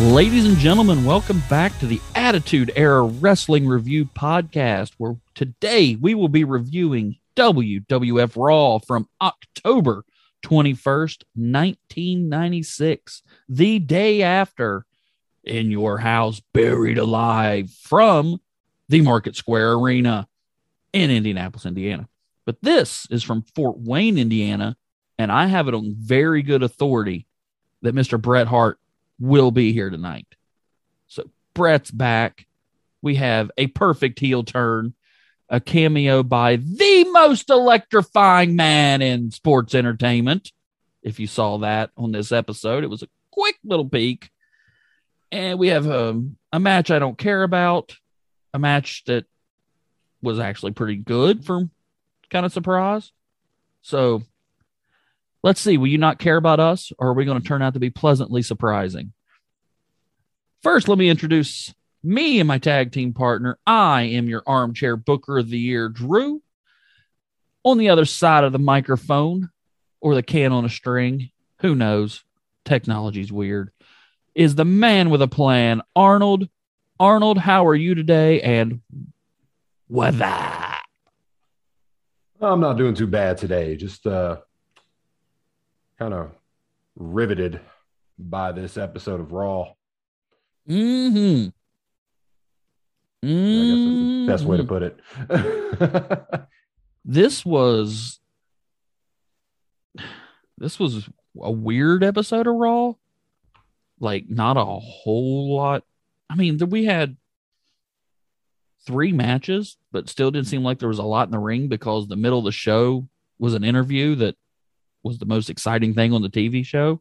Ladies and gentlemen, welcome back to the Attitude Era Wrestling Review Podcast, where today we will be reviewing WWF Raw from October 21st, 1996, the day after In Your House Buried Alive from the Market Square Arena in Indianapolis, Indiana. But this is from Fort Wayne, Indiana, and I have it on very good authority that Mr. Bret Hart will be here tonight. So Bret's back. We have a perfect heel turn, a cameo by the most electrifying man in sports entertainment. If you saw that on this episode, it was a quick little peek. And we have a, a match I don't care about, a match that was actually pretty good for kind of surprise. So let's see. Will you not care about us, or are we going to turn out to be pleasantly surprising? First, let me introduce me and my tag team partner. I am your armchair booker of the year, Drew. On the other side of the microphone or the can on a string, who knows? Technology's weird. Is the man with a plan, Arnold. Arnold, how are you today? And weather. I'm not doing too bad today. Just uh, kind of riveted by this episode of Raw. Mm-hmm. I guess that's the best way to put it. this was this was a weird episode of Raw. Like not a whole lot. I mean, we had three matches, but still didn't seem like there was a lot in the ring because the middle of the show was an interview that was the most exciting thing on the TV show.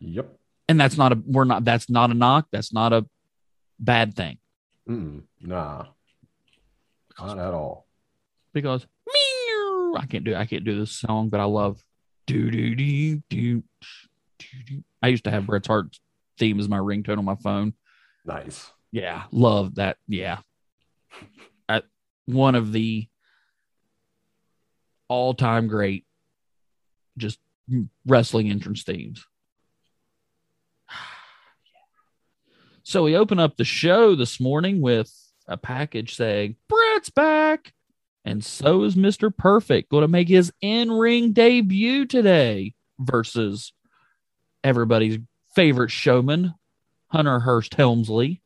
yep. And that's not a we're not that's not a knock. That's not a bad thing. Mm-mm. Nah. Not at all. because meow, I can't do I can't do this song, but I love do do do do do. I used to have Bret Hart's theme as my ringtone on my phone. Nice. Yeah, love that. Yeah, I, one of the all-time great, just wrestling entrance themes. So we open up the show this morning with a package saying Bret's back, and so is Mister Perfect going to make his in-ring debut today versus everybody's favorite showman, Hunter Hearst Helmsley.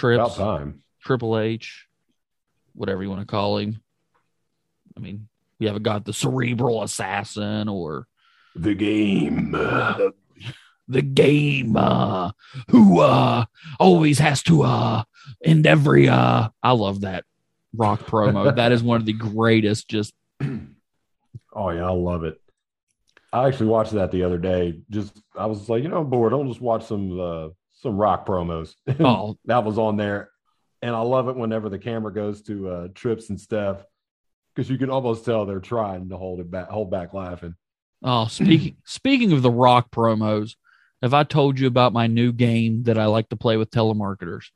About time. Triple H, whatever you want to call him. I mean, we haven't got the cerebral assassin or The game. the, the game uh, who uh, always has to uh, end every. Uh, I love that rock promo. that is one of the greatest. Just Oh yeah, I love it. I actually watched that the other day. Just I was like, you know, I'm bored. I'll just watch some uh, some rock promos. oh, that was on there, and I love it whenever the camera goes to uh, Trips and Steph because you can almost tell they're trying to hold it back, hold back laughing. oh. Speaking speaking of the rock promos, have I told you about my new game that I like to play with telemarketers?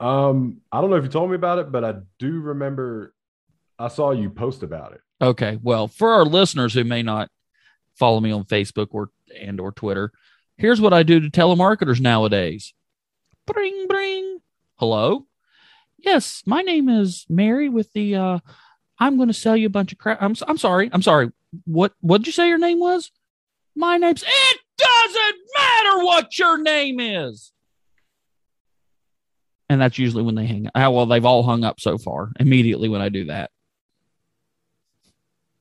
Um, I don't know if you told me about it, but I do remember I saw you post about it. Okay. Well, for our listeners who may not follow me on Facebook or and or Twitter, here's what I do to telemarketers nowadays. Bring bring. Hello? Yes, my name is Mary with the uh I'm going to sell you a bunch of crap. I'm I'm sorry. I'm sorry. What what did you say your name was? My name's It doesn't matter what your name is. And that's usually when they hang up. Well, they've all hung up so far immediately when I do that.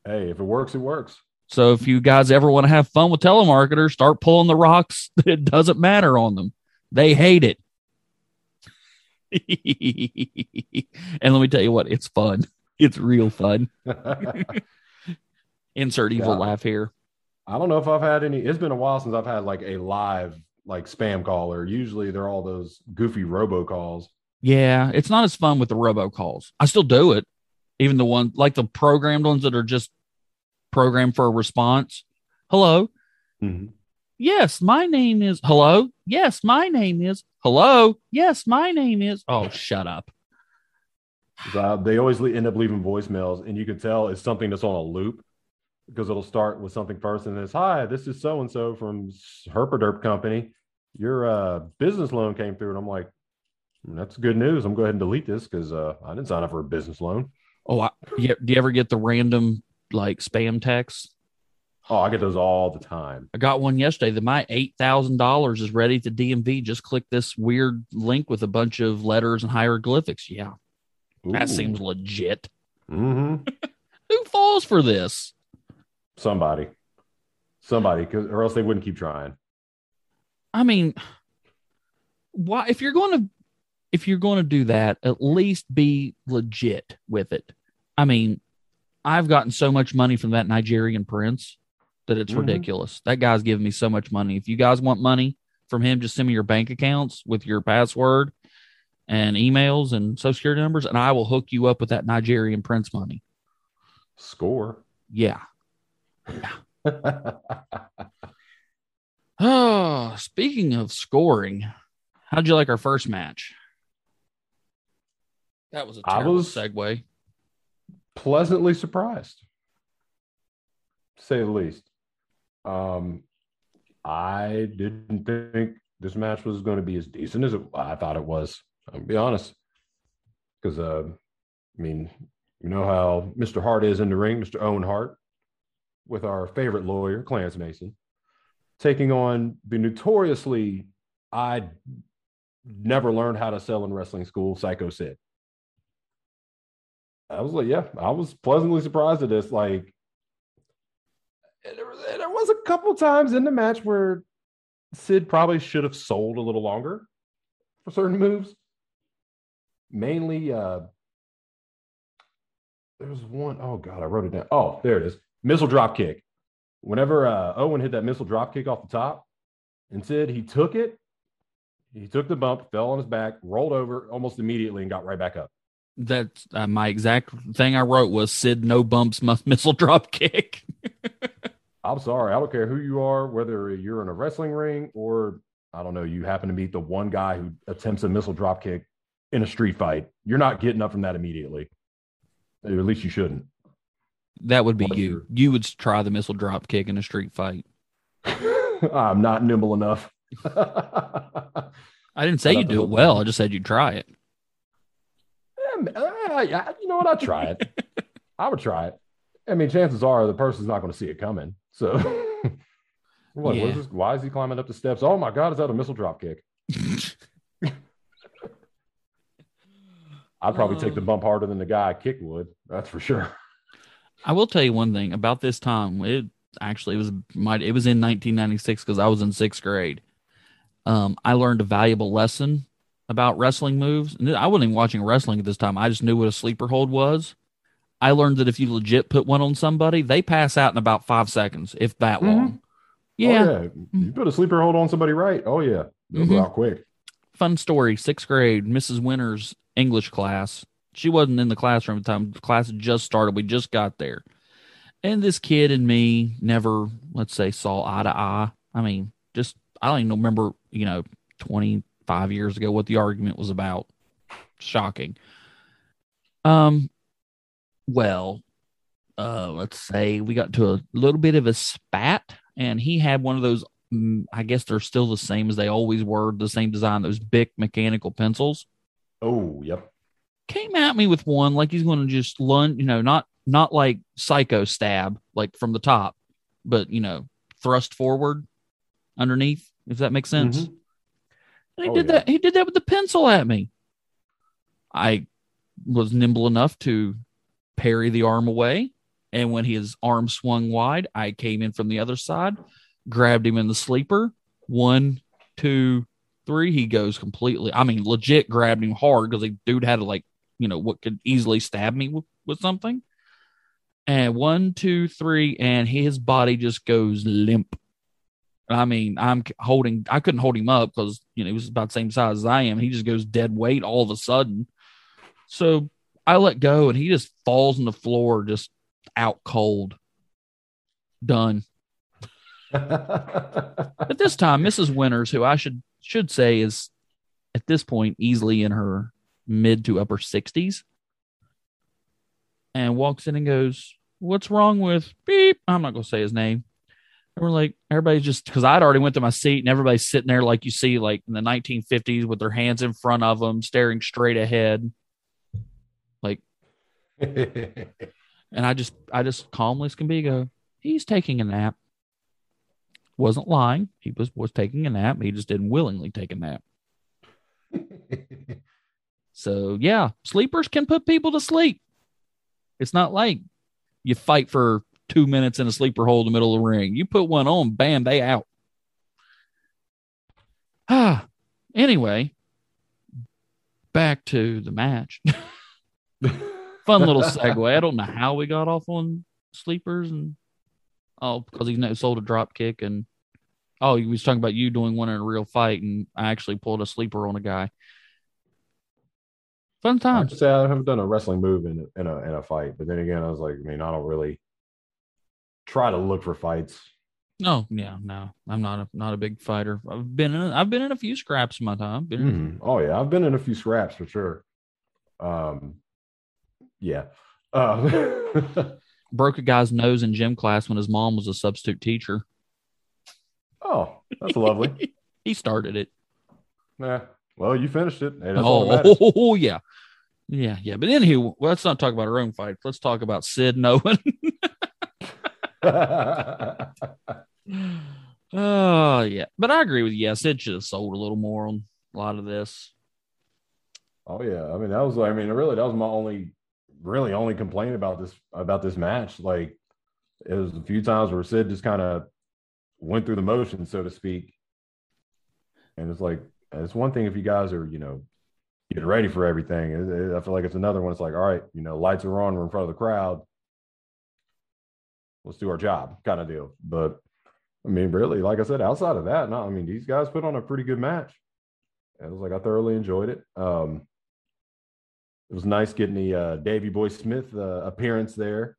Hey, if it works, it works. So if you guys ever want to have fun with telemarketers, start pulling the rocks. It doesn't matter on them. They hate it. and let me tell you what, it's fun. It's real fun. Insert evil Yeah. laugh here. I don't know if I've had any. It's been a while since I've had like a live like spam caller. Usually they're all those goofy robocalls. Yeah, it's not as fun with the robocalls. I still do it, even the ones like the programmed ones that are just programmed for a response. Hello. Mhm. Yes, my name is. Hello. Yes, my name is. Hello. Yes, my name is. Oh, shut up. So they always end up leaving voicemails, and you can tell it's something that's on a loop because it'll start with something first, and it's "Hi, this is so and so from Herperderp Company. Your uh, business loan came through," and I'm like, "Hmm, "That's good news. I'm going to go ahead and delete this because uh, I didn't sign up for a business loan." Oh, I, yeah, do you ever get the random like spam texts? Oh, I get those all the time. I got one yesterday that my eight thousand dollars is ready to DMV. Just click this weird link with a bunch of letters and hieroglyphics. Yeah, that seems legit. hmm Who falls for this? Somebody, somebody, or else they wouldn't keep trying. I mean, why if you're going to if you're going to do that, at least be legit with it. I mean, I've gotten so much money from that Nigerian prince that it's Mhm. ridiculous. That guy's giving me so much money. If you guys want money from him, just send me your bank accounts with your password and emails and social security numbers, and I will hook you up with that Nigerian prince money. Score. Yeah. Oh, speaking of scoring, how'd you like our first match? That was a terrible was- segue. pleasantly surprised, to say the least. Um, I didn't think this match was going to be as decent as it, I thought it was. I'll be honest, because uh, I mean, you know how Mr. Hart is in the ring, Mr. Owen Hart, with our favorite lawyer, Clarence Mason, taking on the notoriously I never learned how to sell in wrestling school, Psycho Sid. I was like, yeah, I was pleasantly surprised at this. Like, there was, there was a couple times in the match where Sid probably should have sold a little longer for certain moves. Mainly, uh, there was one, oh God, I wrote it down. Oh, there it is. Missile drop kick. Whenever uh, Owen hit that missile drop kick off the top, and Sid, he took it, he took the bump, fell on his back, rolled over almost immediately, and got right back up. That's uh, my exact thing I wrote was Sid no bumps must missile drop kick. I'm sorry. I don't care who you are, whether you're in a wrestling ring or I don't know, you happen to meet the one guy who attempts a missile drop kick in a street fight. You're not getting up from that immediately. Or at least you shouldn't. That would be you. You would try the missile drop kick in a street fight. I'm not nimble enough. I didn't say you do it well. I just said you try it. Uh, yeah, you know what? I'd try it. I would try it. I mean, chances are the person's not going to see it coming. So, what, what Yeah. is this? Why is he climbing up the steps? Oh my God, is that a missile drop kick? I'd probably take the Uh. bump harder than the guy I kicked would. That's for sure. I will tell you one thing about this time. It actually it was might it was in 1996 because I was in sixth grade. Um, I learned a valuable lesson about wrestling moves. And I wasn't even watching wrestling at this time. I just knew what a sleeper hold was. I learned that if you legit put one on somebody, they pass out in about five seconds, if that Mhm. long. Yeah, Oh, yeah. You put a sleeper hold on somebody right. Oh, yeah. They'll Mhm. go out quick. fun story. Sixth grade, Mrs. Winters English class. She wasn't in the classroom at the time. The class had just started. We just got there. And this kid and me never, let's say, saw eye to eye. I mean, just I don't even remember, you know, 25 years ago what the argument was about. Shocking. Um well, uh let's say we got to a little bit of a spat and he had one of those mm, I guess they're still the same as they always were, the same design, those big mechanical pencils. Oh, yep. Came at me with one like he's going to just lunge, you know, not not like psycho stab like from the top, but you know, thrust forward underneath, if that makes sense. Mhm. And he Oh, did yeah. that. He did that with the pencil at me. I was nimble enough to parry the arm away, and when his arm swung wide, I came in from the other side, grabbed him in the sleeper. One, two, three. He goes completely. I mean, legit grabbed him hard because the dude had like you know what could easily stab me with, with something. And one, two, three, and his body just goes limp. I mean, I'm holding, I couldn't hold him up because, you know, he was about the same size as I am. He just goes dead weight all of a sudden. So I let go and he just falls on the floor, just out cold. Done. At this time, Mrs. Winters, who I should should say is at this point easily in her mid to upper 60s, and walks in and goes, What's wrong with beep? I'm not gonna say his name. And we're like, everybody's just because I'd already went to my seat and everybody's sitting there like you see, like in the 1950s with their hands in front of them, staring straight ahead. Like, and I just, I just calmly as can be go, he's taking a nap. Wasn't lying. He was was taking a nap. He just didn't willingly take a nap. so yeah, sleepers can put people to sleep. It's not like you fight for two minutes in a sleeper hole in the middle of the ring. You put one on, bam, they out. Ah, anyway, back to the match. Fun little segue. I don't know how we got off on sleepers and oh, because he sold a drop kick and oh, he was talking about you doing one in a real fight, and I actually pulled a sleeper on a guy. Fun times. I say I haven't done a wrestling move in in a in a fight, but then again, I was like, I mean, I don't really try to look for fights. No, yeah, no, I'm not a not a big fighter. I've been in I've been in a few scraps in my time. Mm-hmm. Oh yeah, I've been in a few scraps for sure. Um, yeah. Uh, Broke a guy's nose in gym class when his mom was a substitute teacher. Oh, that's lovely. he started it. Yeah. Well, you finished it. Hey, oh, oh, yeah. Yeah, yeah. But anyway, well, let's not talk about our own fight. Let's talk about Sid and Owen. oh yeah, but I agree with you. Yes, it should have sold a little more on a lot of this. Oh yeah, I mean that was I mean really that was my only really only complaint about this about this match. Like it was a few times where Sid just kind of went through the motions, so to speak. And it's like it's one thing if you guys are you know getting ready for everything. I feel like it's another one. It's like all right, you know, lights are on, we're in front of the crowd let's do our job kind of deal. But I mean, really, like I said, outside of that, no, I mean, these guys put on a pretty good match. It was like I thoroughly enjoyed it. Um, it was nice getting the uh, Davey Boy Smith uh, appearance there.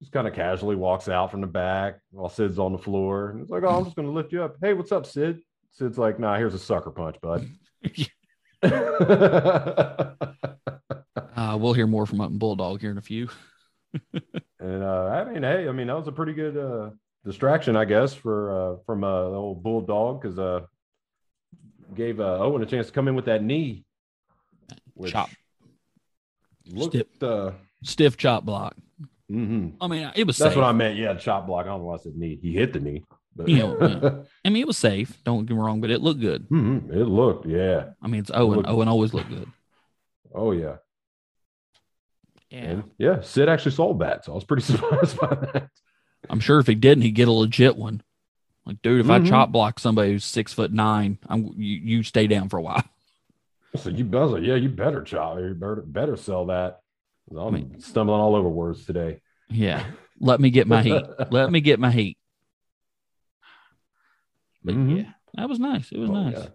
Just kind of casually walks out from the back while Sid's on the floor. And it's like, oh, I'm just going to lift you up. Hey, what's up, Sid? Sid's like, nah, here's a sucker punch, bud. uh, we'll hear more from Up Bulldog here in a few. and uh, I mean, hey, I mean that was a pretty good uh, distraction, I guess, for uh, from uh, the old bulldog because uh, gave uh, Owen a chance to come in with that knee, chop, looked stiff, uh, stiff chop block. Mm-hmm. I mean, it was. That's safe. what I meant. Yeah, chop block. I don't know why I said knee. He hit the knee. But. You know, yeah. I mean, it was safe. Don't get me wrong, but it looked good. Mm-hmm. It looked, yeah. I mean, it's Owen. Owen always looked good. Oh yeah. Yeah. And yeah, Sid actually sold that. So I was pretty surprised by that. I'm sure if he didn't, he'd get a legit one. Like, dude, if mm-hmm. I chop block somebody who's six foot nine, I'm you, you stay down for a while. So you like, yeah, you better chop. You better better sell that. I'm I mean, stumbling all over words today. Yeah. Let me get my heat. Let me get my heat. But mm-hmm. yeah, that was nice. It was oh, nice. Yeah.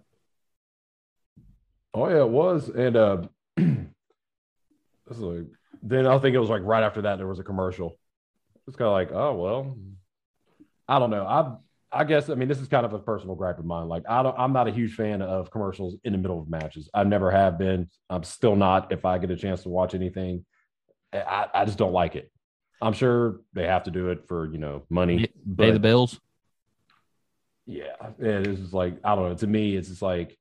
Oh yeah, it was. And uh this is like then I think it was like right after that there was a commercial. It's kind of like, oh well, I don't know. I I guess I mean this is kind of a personal gripe of mine. Like I don't, I'm not a huge fan of commercials in the middle of matches. I never have been. I'm still not. If I get a chance to watch anything, I, I just don't like it. I'm sure they have to do it for you know money, pay the bills. Yeah, it is like I don't know. To me, it's just like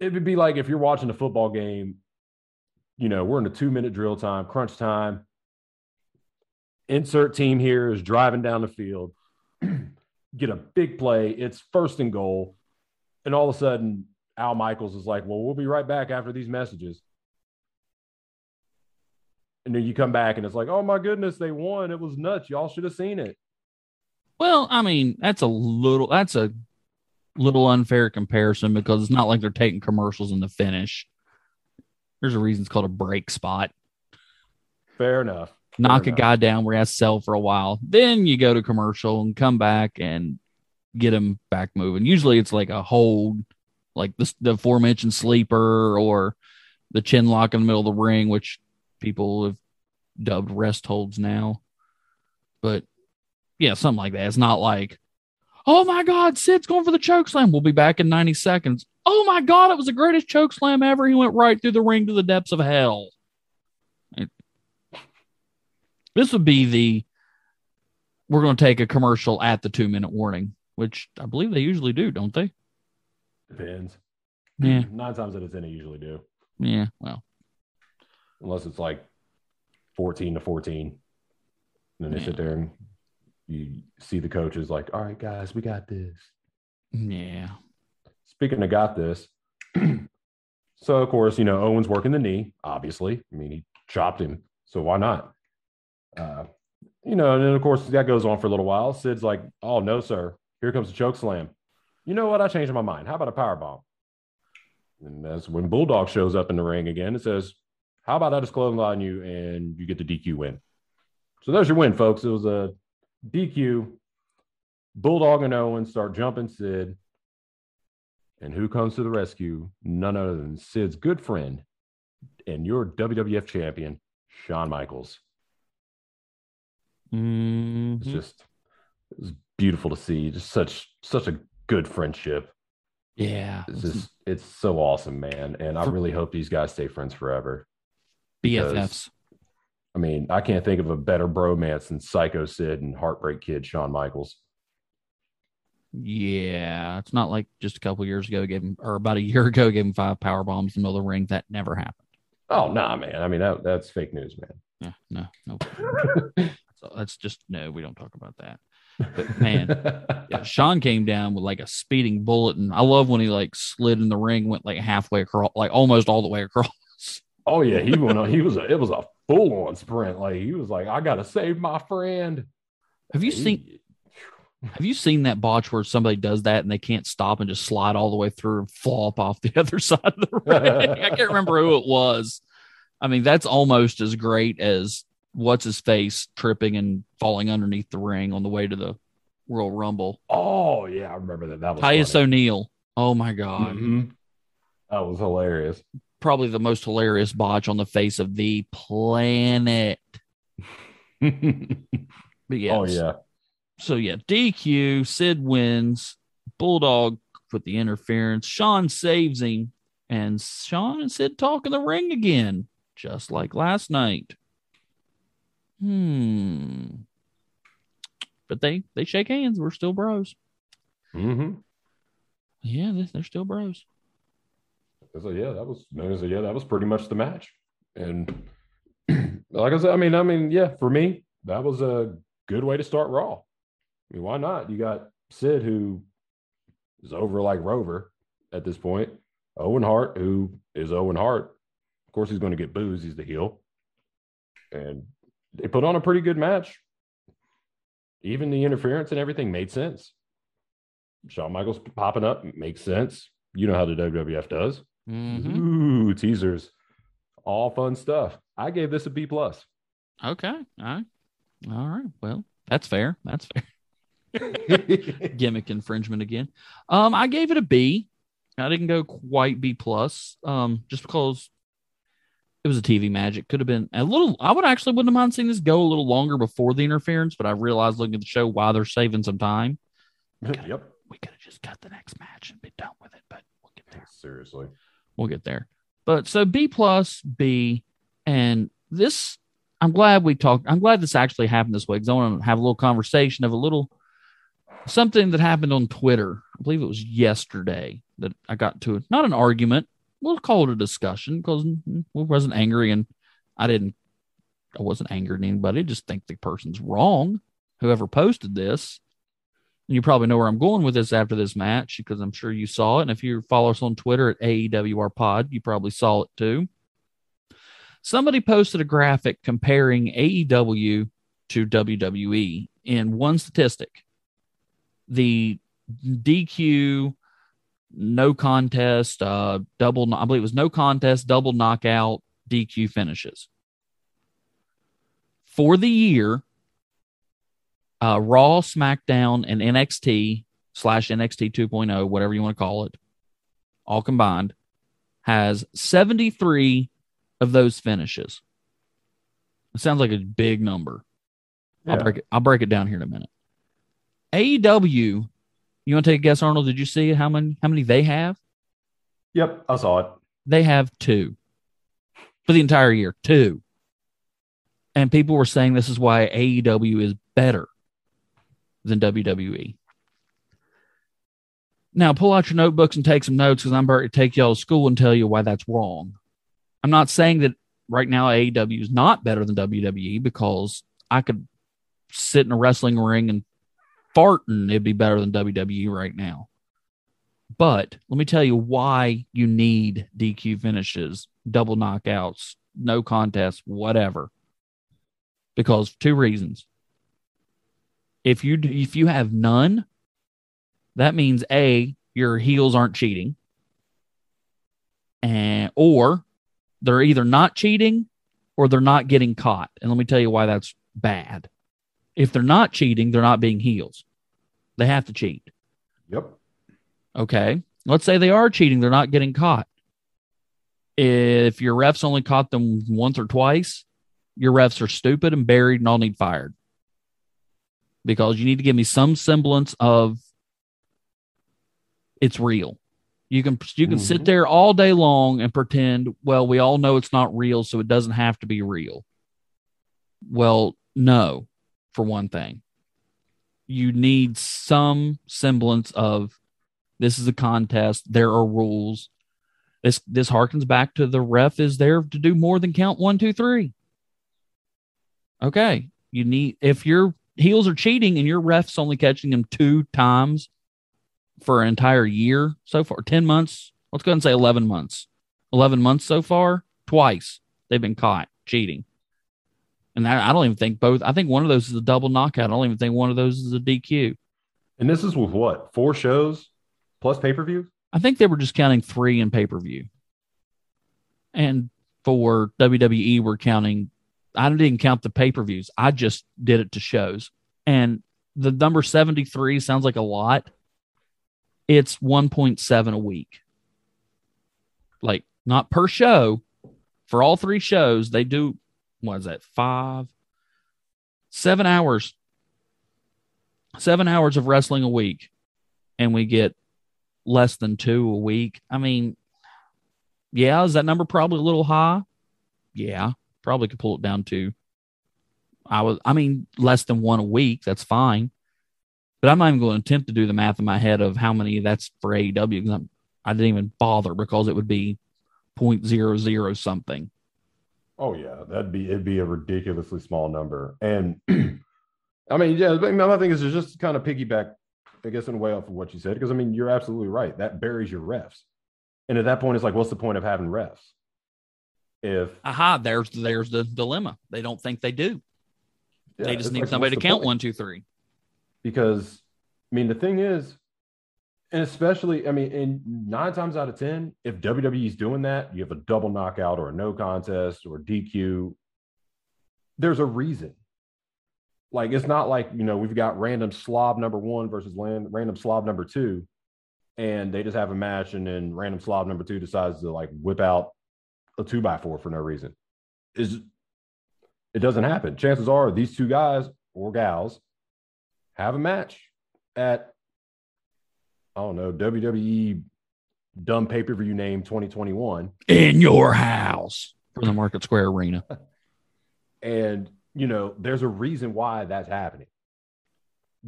it would be like if you're watching a football game you know, we're in a two minute drill time, crunch time. Insert team here is driving down the field, get a big play. It's first and goal. And all of a sudden, Al Michaels is like, well, we'll be right back after these messages. And then you come back and it's like, oh my goodness, they won. It was nuts. Y'all should have seen it. Well, I mean, that's a little, that's a little unfair comparison because it's not like they're taking commercials in the finish. There's a reason it's called a break spot. Fair enough. Knock Fair a guy down where he has to sell for a while. Then you go to commercial and come back and get him back moving. Usually it's like a hold, like the, the aforementioned sleeper or the chin lock in the middle of the ring, which people have dubbed rest holds now. But yeah, something like that. It's not like, oh my God, Sid's going for the choke slam. We'll be back in 90 seconds. Oh my God, it was the greatest choke slam ever. He went right through the ring to the depths of hell. It, this would be the we're going to take a commercial at the two minute warning, which I believe they usually do, don't they? Depends. Yeah. Nine times out of ten, they usually do. Yeah. Well, unless it's like 14 to 14. And then they sit there and you see the coaches like, all right, guys, we got this. yeah. Speaking of got this, so of course, you know, Owen's working the knee, obviously. I mean, he chopped him. So why not? Uh, you know, and then of course that goes on for a little while. Sid's like, oh no, sir. Here comes the choke slam. You know what? I changed my mind. How about a power bomb? And that's when Bulldog shows up in the ring again. It says, How about I just clothesline you and you get the DQ win? So there's your win, folks. It was a DQ. Bulldog and Owen start jumping Sid. And who comes to the rescue? None other than Sid's good friend and your WWF champion, Shawn Michaels. Mhm. It's just it was beautiful to see. Just such such a good friendship. yeah. It's just it's so awesome, man. And I really hope these guys stay friends forever. BFFs. I mean, I can't think of a better bromance than Psycho Sid and Heartbreak Kid Shawn Michaels. Yeah. It's not like just a couple years ago gave him, or about a year ago gave him five power bombs in the middle of the ring. That never happened. Oh nah, man. I mean that that's fake news, man. Yeah. No. No. so that's just no. We don't talk about that. But man, yeah, Shawn came down with like a speeding bullet, and I love when he like slid in the ring, went like halfway across, like almost all the way across. oh yeah, he went on. He was a it was a full on sprint. Like he was like, I gotta save my friend. Have you He- seen? Have you seen that botch where somebody does that and they can't stop and just slide all the way through and flop off the other side of the ring? I can't remember who it was. I mean, that's almost as great as what's his face tripping and falling underneath the ring on the way to the Royal Rumble. Oh yeah, I remember that. That was Titus funny. O'Neil. Oh my God. Mhm. That was hilarious. Probably the most hilarious botch on the face of the planet. But yes. Oh yeah. So yeah, DQ, Sid wins, Bulldog with the interference, Shawn saves him, and Shawn and Sid talk in the ring again, just like last night. Hmm. But they they shake hands. We're still bros. Mm-hmm. Yeah, they're still bros. So yeah, that was so yeah, that was pretty much the match. And like I said, I mean, I mean, yeah, for me, that was a good way to start Raw. I mean, why not? You got Sid who is over like Rover at this point. Owen Hart, who is Owen Hart. Of course, he's going to get booze. He's the heel. And they put on a pretty good match. Even the interference and everything made sense. Shawn Michaels popping up makes sense. You know how the WWF does. Mm-hmm. Ooh, teasers. All fun stuff. I gave this a B plus. Okay. All right. All right. Well, that's fair. That's fair. gimmick infringement again. Um, I gave it a B. I didn't go quite B plus. Um, just because it was a TV magic. Could have been a little. I would actually wouldn't have mind seeing this go a little longer before the interference, but I realized looking at the show why they're saving some time. yep. We could have just got the next match and be done with it, but we'll get there. Seriously. We'll get there. But so B plus B, and this I'm glad we talked. I'm glad this actually happened this way because I want to have a little conversation of a little something that happened on Twitter. I believe it was yesterday that I got to it. not an argument. We'll call it a discussion because we wasn't angry and I didn't. I wasn't angry at anybody. I just think the person's wrong. Whoever posted this. You probably know where I'm going with this after this match because I'm sure you saw it. And if you follow us on Twitter at AEWR Pod, you probably saw it too. Somebody posted a graphic comparing AEW to WWE in one statistic. The DQ, no contest, uh, double, I believe it was no contest, double knockout, DQ finishes. For the year, uh, Raw, SmackDown, and NXT slash NXT 2.0, whatever you want to call it, all combined, has 73 of those finishes. It sounds like a big number. I'll break it. I'll break it down here in a minute. AEW, you want to take a guess, Arnold? Did you see how many how many they have? Yep, I saw it. They have two for the entire year. Two. And people were saying this is why AEW is better than WWE. Now pull out your notebooks and take some notes because I'm about to take y'all to school and tell you why that's wrong. I'm not saying that right now AEW is not better than WWE because I could sit in a wrestling ring and fart and it'd be better than WWE right now. But let me tell you why you need DQ finishes, double knockouts, no contest, whatever. Because two reasons. If you if you have none, that means a your heels aren't cheating, and or they're either not cheating or they're not getting caught. And let me tell you why that's bad. If they're not cheating, they're not being heels. They have to cheat. Yep. Okay. Let's say they are cheating, they're not getting caught. If your refs only caught them once or twice, your refs are stupid and buried and all need fired. Because you need to give me some semblance of it's real. You can you can sit Mhm. there all day long and pretend, well, we all know it's not real, so it doesn't have to be real. Well, no, for one thing. You need some semblance of this is a contest. There are rules. This this harkens back to the ref is there to do more than count one, two, three. Okay. You need if your heels are cheating and your ref's only catching them two times for an entire year so far, 10 months, let's go ahead and say 11 months. 11 months so far, twice they've been caught cheating. And I, I don't even think both, I think one of those is a double knockout. I don't even think one of those is a DQ. And this is with what? Four shows plus pay per view? I think they were just counting three in pay per view. And for WWE, we're counting, I didn't count the pay per views. I just did it to shows. And the number 73 sounds like a lot. It's 1.7 a week. Like, not per show. For all three shows, they do, what is that, five, seven hours, seven hours of wrestling a week. And we get less than two a week. I mean, yeah, is that number probably a little high? Yeah, probably could pull it down to. I was, I mean, less than one a week. That's fine, but I'm not even going to attempt to do the math in my head of how many that's for AEW because I'm, I didn't even bother because it would be point zero zero something. Oh yeah, that'd be it'd be a ridiculously small number. And I mean, yeah, but my thing is just kind of piggyback, I guess, in a way off of what you said, because I mean, you're absolutely right. That buries your refs. And at that point, it's like, what's the point of having refs? If Aha, there's there's the dilemma. They don't think they do. yeah, they just need like, somebody to count point? one, two, three. because I mean the thing is, and especially I mean, in nine times out of ten, if wwe's doing that, you have a double knockout or a no contest or DQ. There's a reason. Like it's not like you know we've got random slob number one versus land, random slob number two, and they just have a match and then random slob number two decides to like whip out a two by four for no reason. Is it doesn't happen. Chances are these two guys or gals have a match at I don't know WWE dumb pay per view name 2021, In your house for the Market Square Arena. and you know there's a reason why that's happening.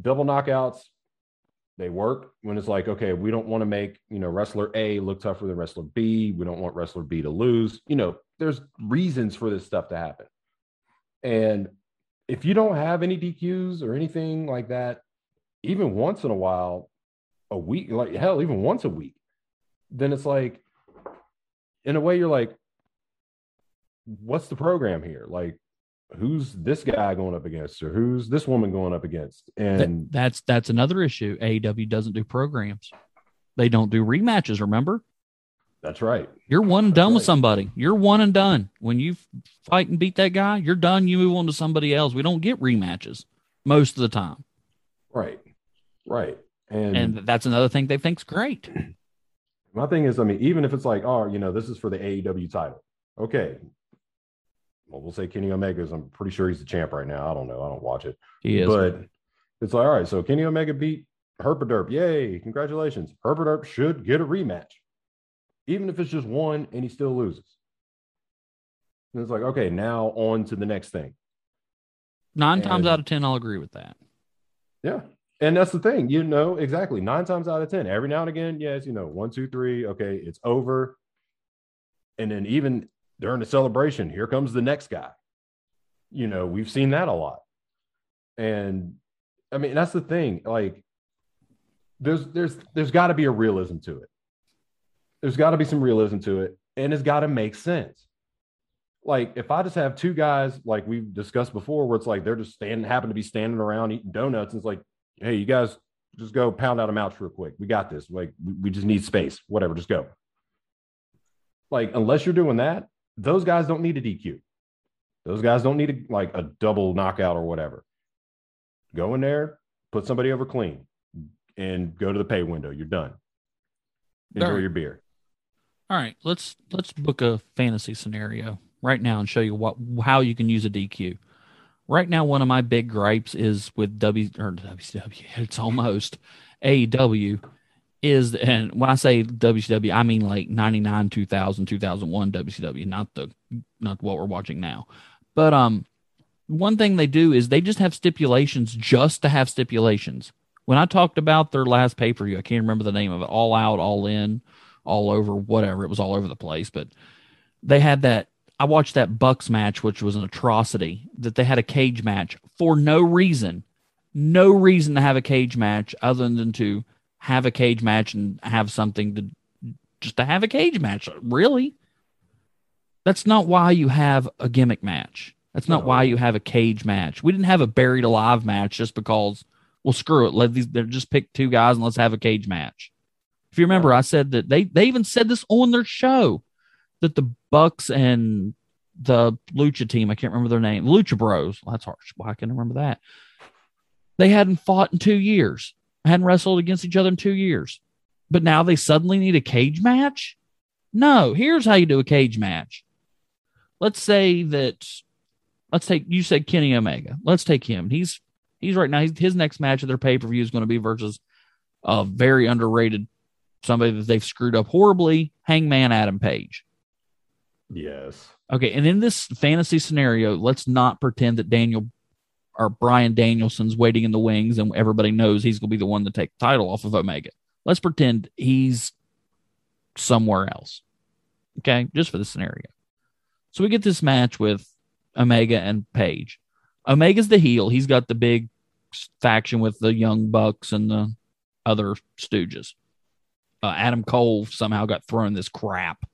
Double knockouts, they work when it's like okay, we don't want to make you know wrestler A look tougher than wrestler B. We don't want wrestler B to lose. You know, there's reasons for this stuff to happen, and if you don't have any DQs or anything like that, even once in a while, a week, like hell, even once a week, then it's like, in a way, you're like, what's the program here? Like, who's this guy going up against, or who's this woman going up against? That- And that's that's another issue. AEW doesn't do programs. They don't do rematches. Remember, that's right. you're one and That's done with somebody. You're one and done. When you fight and beat that guy, you're done. You move on to somebody else. We don't get rematches most of the time. Right. Right. And, and that's another thing they think's great. my thing is, I mean, even if it's like, oh, you know, this is for the AEW title. Okay. Well, we'll say Kenny Omega's. I'm pretty sure he's the champ right now. I don't know. I don't watch it. He is. But it's like, all right, so Kenny Omega beat Herpaderp. Yay, congratulations. Herpaderp should get a rematch. Even if it's just one and he still loses. And it's like, okay, now on to the next thing. Nine times out of 10, I'll agree with that. Yeah. And that's the thing, you know, exactly. Nine times out of 10, every now and again, yes, you know, one, two, three, okay, it's over. And then even during the celebration, here comes the next guy. You know, we've seen that a lot. And I mean, that's the thing. Like, there's there's there's got to be a realism to it. There's got to be some realism to it, and it's got to make sense. Like, if I just have two guys, like we've discussed before, where it's like they're just standing, happen to be standing around eating donuts, and it's like, hey, you guys just go pound out a mouth real quick. We got this. Like, we just need space. Whatever, just go. Like, unless you're doing that, those guys don't need a DQ. Those guys don't need a, like a double knockout or whatever. Go in there, put somebody over clean, and go to the pay window. You're done. Enjoy Alright. your beer. All right, let's let's book a fantasy scenario right now and show you what how you can use a DQ. Right now, one of my big gripes is with W or WCW. It's almost AEW is and when I say WCW, I mean like 99, 2000, 2001 WCW, not the not what we're watching now. But um one thing they do is they just have stipulations just to have stipulations. When I talked about their last pay-per-view, I can't remember the name of it, All Out, All In, All Over, whatever. It was all over the place, but they had that I watched that Bucks match, which was an atrocity, that they had a cage match for no reason. No reason to have a cage match other than to have a cage match and have something to just to have a cage match. Really? That's not why you have a gimmick match. That's not No. why you have a cage match. We didn't have a buried alive match just because, well, screw it. Let these they just pick two guys and let's have a cage match. If you remember, I said that they they even said this on their show that the Bucks and the Lucha team, I can't remember their name, Lucha Bros. That's harsh. Why I can't remember that. They hadn't fought in two years, hadn't wrestled against each other in two years, but now they suddenly need a cage match. No, here's how you do a cage match. Let's say that, let's take you said Kenny Omega. Let's take him. He's he's right now. He's, his next match of their pay per view is going to be versus a very underrated somebody that they've screwed up horribly, Hangman Adam Page. Yes. Okay, and in this fantasy scenario, let's not pretend that Daniel or Brian Danielson's waiting in the wings and everybody knows he's going to be the one to take the title off of Omega. Let's pretend he's somewhere else. Okay, just for the scenario. So we get this match with Omega and Page. Omega's the heel. He's got the big faction with the Young Bucks and the other Stooges. Uh, Adam Cole somehow got thrown this crap.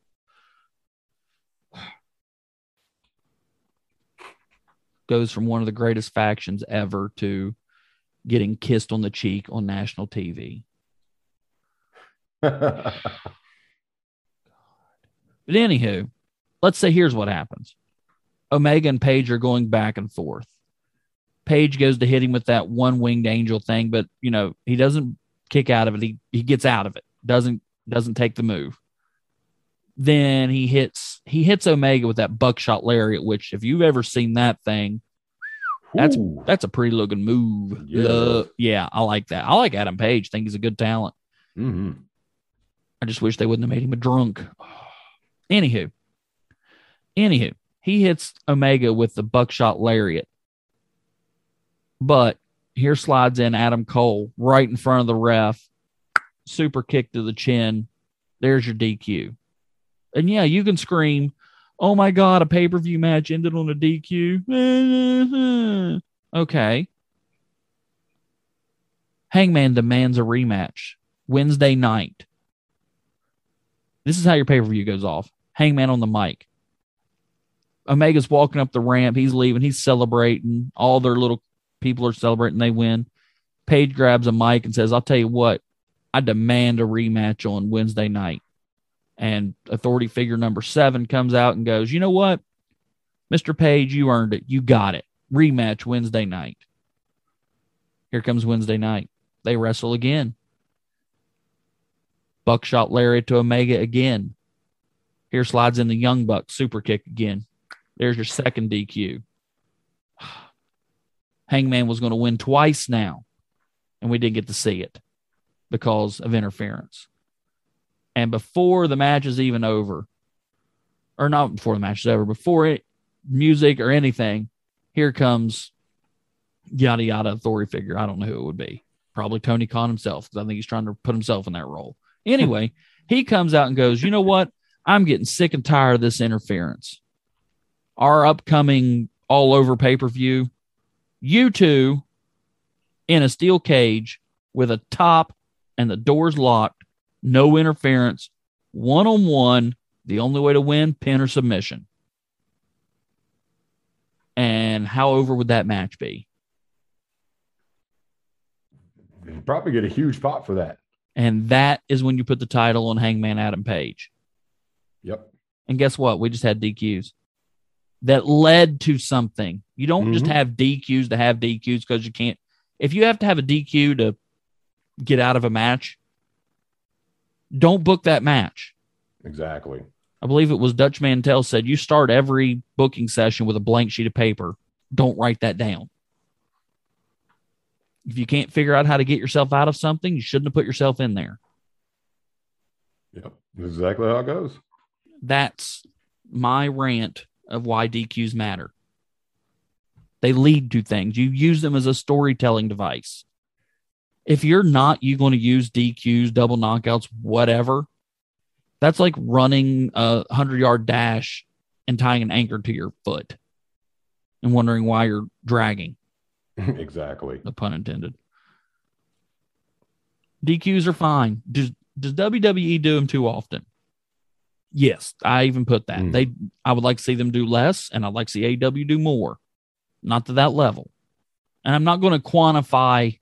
Goes from one of the greatest factions ever to getting kissed on the cheek on national TV. But anywho, let's say here's what happens. Omega and Page are going back and forth. Page goes to hit him with that one winged angel thing, but you know, he doesn't kick out of it. He he gets out of it. Doesn't doesn't take the move. Then he hits he hits Omega with that buckshot lariat, which if you've ever seen that thing, That's- Ooh. that's a pretty looking move. Yeah. Uh, yeah, I like that. I like Adam Page. Think he's a good talent. Mhm. I just wish they wouldn't have made him a drunk. Anywho, anywho, he hits Omega with the buckshot lariat, but here slides in Adam Cole right in front of the ref, super kick to the chin. There's your DQ, and yeah, you can scream, "Oh my god, a pay per view match ended on a DQ." okay. Hangman demands a rematch Wednesday night. This is how your pay per view goes off. Hangman on the mic. Omega's walking up the ramp. He's leaving. He's celebrating. All their little people are celebrating. They win. Page grabs a mic and says, I'll tell you what, I demand a rematch on Wednesday night. And authority figure number seven comes out and goes, You know what? Mr. Page, you earned it. You got it. Rematch Wednesday night. Here comes Wednesday night. They wrestle again. Buckshot lariat to Omega again. Here slides in the Young Buck super kick again. There's your second DQ. Hangman was going to win twice now, and we didn't get to see it because of interference. And before the match is even over, or not before the match is over, before it, music or anything, here comes yada yada authority figure. I don't know who it would be. Probably Tony Khan himself, because I think he's trying to put himself in that role. Anyway, he comes out and goes, You know what? I'm getting sick and tired of this interference. Our upcoming all over pay per view, you two in a steel cage with a top and the doors locked, no interference, one on one. The only way to win, pin or submission. And how over would that match be? You'd probably get a huge pop for that. And that is when you put the title on Hangman Adam Page. Yep. And guess what? We just had DQs that led to something. You don't just Mhm. have DQs to have DQs because you can't. If you have to have a DQ to get out of a match, don't book that match. Exactly. I believe it was Dutch Mantell said you start every booking session with a blank sheet of paper. Don't write that down. If you can't figure out how to get yourself out of something, you shouldn't have put yourself in there. Yep. Exactly how it goes. That's my rant of why DQs matter. They lead to things. You use them as a storytelling device. If you're not you going to use DQs, double knockouts, whatever, that's like running a 100 yard dash and tying an anchor to your foot and wondering why you're dragging, exactly. The pun intended. DQs are fine. Does, does WWE do them too often? Yes, I even put that. Mm. They I would like to see them do less and I'd like to see AEW do more. Not to that level. And I'm not going to quantify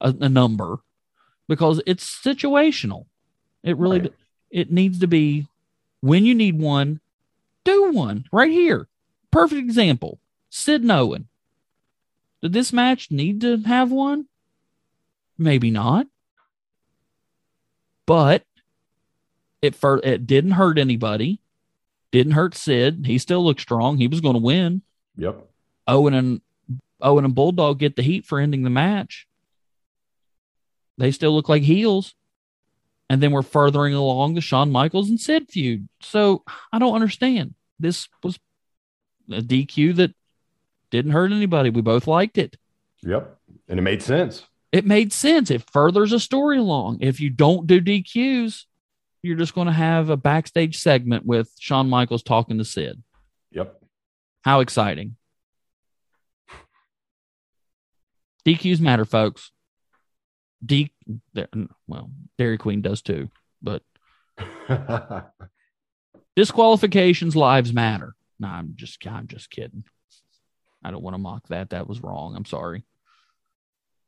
a, a number because it's situational. It really Right. it needs to be when you need one, do one right here. Perfect example. Sid Owen. Did this match need to have one? Maybe not. But it for it didn't hurt anybody. Didn't hurt Sid. He still looked strong. He was going to win. Yep. Owen and Owen and Bulldog get the heat for ending the match. They still look like heels. And then we're furthering along the Shawn Michaels and Sid feud. So I don't understand. This was a DQ that didn't hurt anybody. We both liked it. Yep. And it made sense. It made sense. It furthers a story along. If you don't do DQs, you're just going to have a backstage segment with Shawn Michaels talking to Sid. Yep. How exciting. DQs matter, folks. D, well, Dairy Queen does too, but disqualifications lives matter. No, I'm just, I'm just kidding. I don't want to mock that. That was wrong. I'm sorry.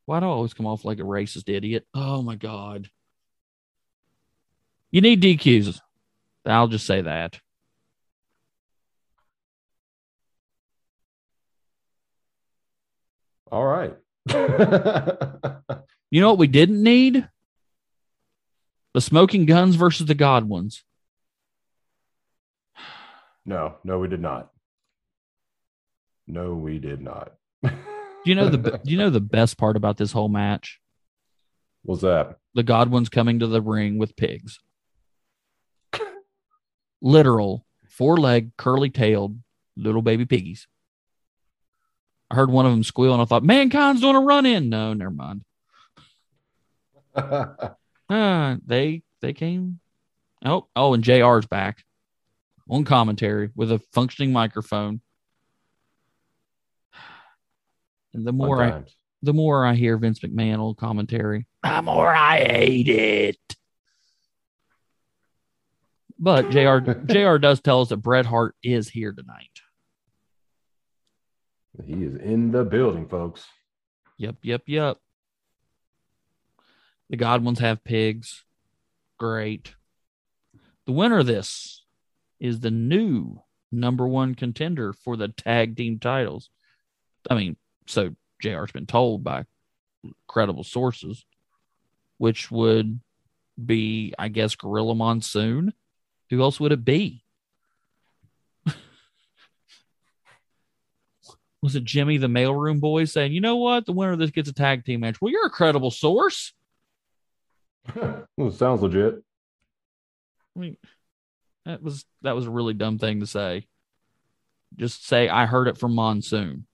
Why do I always come off like a racist idiot? Oh my God. You need DQs. I'll just say that. All right. You know what we didn't need? The Smoking Guns versus the Godwins. no, no, we did not. No, we did not. Do you know the do you know the best part about this whole match? What's that? The Godwins coming to the ring with pigs. Literal four leg, curly tailed little baby piggies. I heard one of them squeal and I thought, mankind's doing a run in. No, never mind. Uh, they they came. Oh, oh, and JR's back on commentary with a functioning microphone. And the more I the more I hear Vince McMahon old commentary, the more I hate it. But JR JR does tell us that Bret Hart is here tonight. He is in the building, folks. Yep, yep, yep. The Godwins have pigs. Great. The winner of this is the new number one contender for the tag team titles. I mean, so JR's been told by credible sources, which would be, I guess, Gorilla Monsoon. Who else would it be? Was it Jimmy the mailroom boy saying, you know what? The winner of this gets a tag team match. Well, you're a credible source. well, sounds legit. I mean, that was that was a really dumb thing to say. Just say I heard it from Monsoon.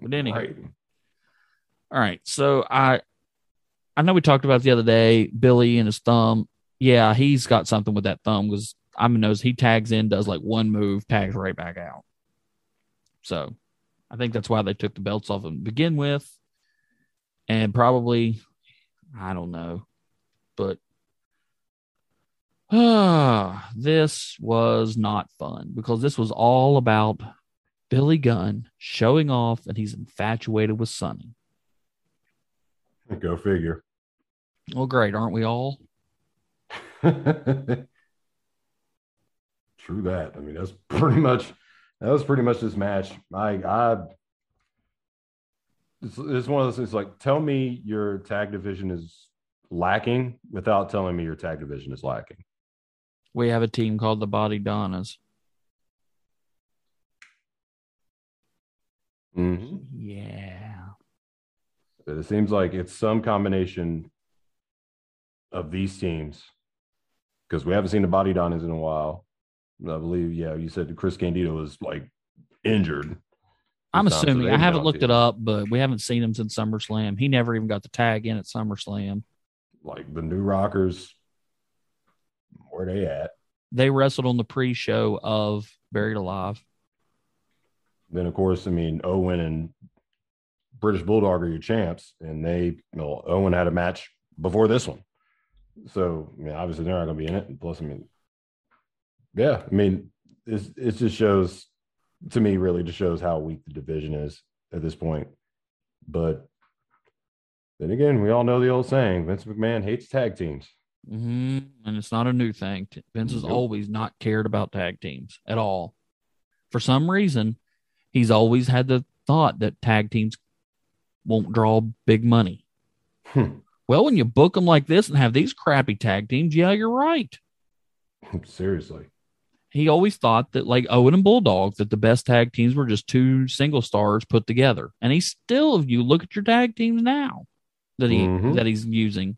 But anyway, Right. all right. So I I know we talked about the other day, Billy and his thumb. Yeah, he's got something with that thumb because I'm knows he tags in, does like one move, tags right back out. So I think that's why they took the belts off him to begin with. And probably I don't know. But ah, this was not fun because this was all about Billy Gunn showing off and he's infatuated with Sonny. Go figure. Well, great, aren't we all? True that. I mean, that's pretty much that was pretty much this match. I I it's, it's one of those things like tell me your tag division is lacking without telling me your tag division is lacking. We have a team called the Bodydonnas. Mm-hmm. Yeah. But it seems like it's some combination of these teams because we haven't seen the Bodydonnas in a while. I believe, yeah, you said Chris Candido was like injured. I'm this time, so assuming. I haven't looked it up, but we haven't seen him since SummerSlam. He never even got the tag in at SummerSlam. Like the new Rockers, where they at? They wrestled on the pre-show of Buried Alive. Then, of course, I mean, Owen and British Bulldog are your champs, and they, you know, Owen had a match before this one. So, I mean, obviously, they're not going to be in it. And plus, I mean, yeah, I mean, it's, it just shows to me, really, just shows how weak the division is at this point. But then again, we all know the old saying Vince McMahon hates tag teams. hmm And it's not a new thing. Vince has Nope. always not cared about tag teams at all. For some reason, he's always had the thought that tag teams won't draw big money. Hmm. Well, when you book them like this and have these crappy tag teams, yeah, you're right. Seriously. He always thought that, like Owen and Bulldog, that the best tag teams were just two single stars put together. And he still, if you look at your tag teams now that he Mhm. that he's using,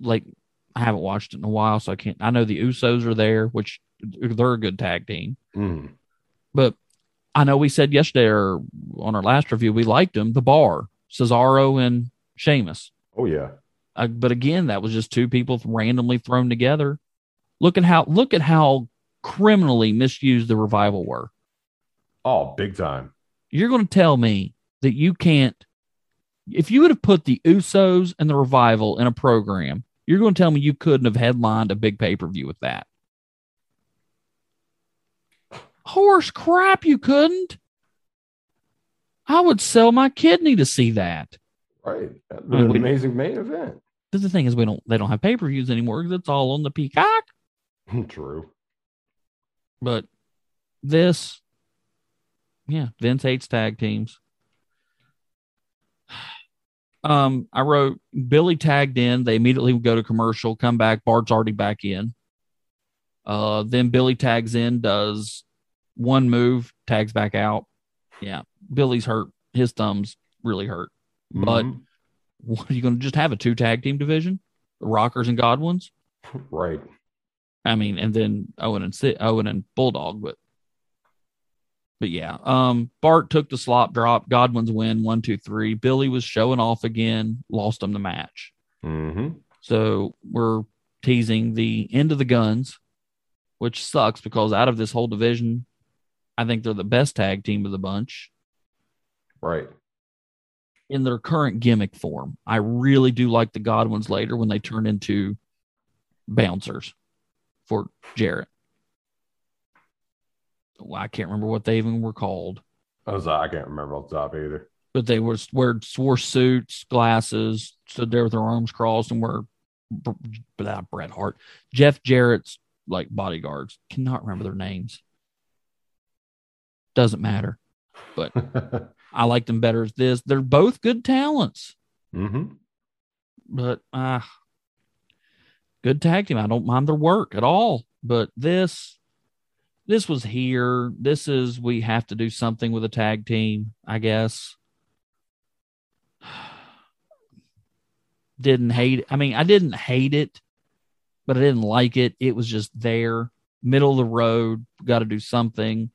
like I haven't watched it in a while, so I can't. I know the Usos are there, which they're a good tag team. Mm. But I know we said yesterday or on our last review we liked them. The Bar, Cesaro and Sheamus. Oh, yeah. Uh, but again, that was just two people randomly thrown together. Look at how look at how criminally misused the revival were. Oh, big time. You're going to tell me that you can't. If you would have put the Usos and the revival in a program, you're going to tell me you couldn't have headlined a big pay per view with that. Horse crap, you couldn't. I would sell my kidney to see that. Right. That mean, an amazing main event. But the thing is, we don't. They don't have pay per views anymore because it's all on the Peacock. True. But this, yeah, Vince hates tag teams. Um, I wrote Billy tagged in. They immediately would go to commercial, come back. Bart's already back in. Uh, then Billy tags in, does one move, tags back out. Yeah, Billy's hurt. His thumbs really hurt. But Mhm. what are you going to just have a two tag team division? The Rockers and Godwins. right. I mean, and then Owen and Owen and Bulldog, but but yeah, um, Bart took the slop drop. Godwin's win one two three. Billy was showing off again, lost him the match. Mm-hmm. So we're teasing the end of the guns, which sucks because out of this whole division, I think they're the best tag team of the bunch Right. in their current gimmick form. I really do like the Godwins later when they turn into bouncers for Jarrett. Well, I can't remember what they even were called, I was I can't remember off the top either. but they were wore wore suits, glasses, stood there with their arms crossed, and were blah, Bret Hart, Jeff Jarrett's like bodyguards. Cannot remember their names. Doesn't matter. But I like them better as this. They're both good talents. mm-hmm. but uh good tag team. I don't mind their work at all. But this this was here. This is we have to do something with a tag team, I guess. Didn't hate it. I mean, I didn't hate it, but I didn't like it. It was just there, middle of the road, got to do something.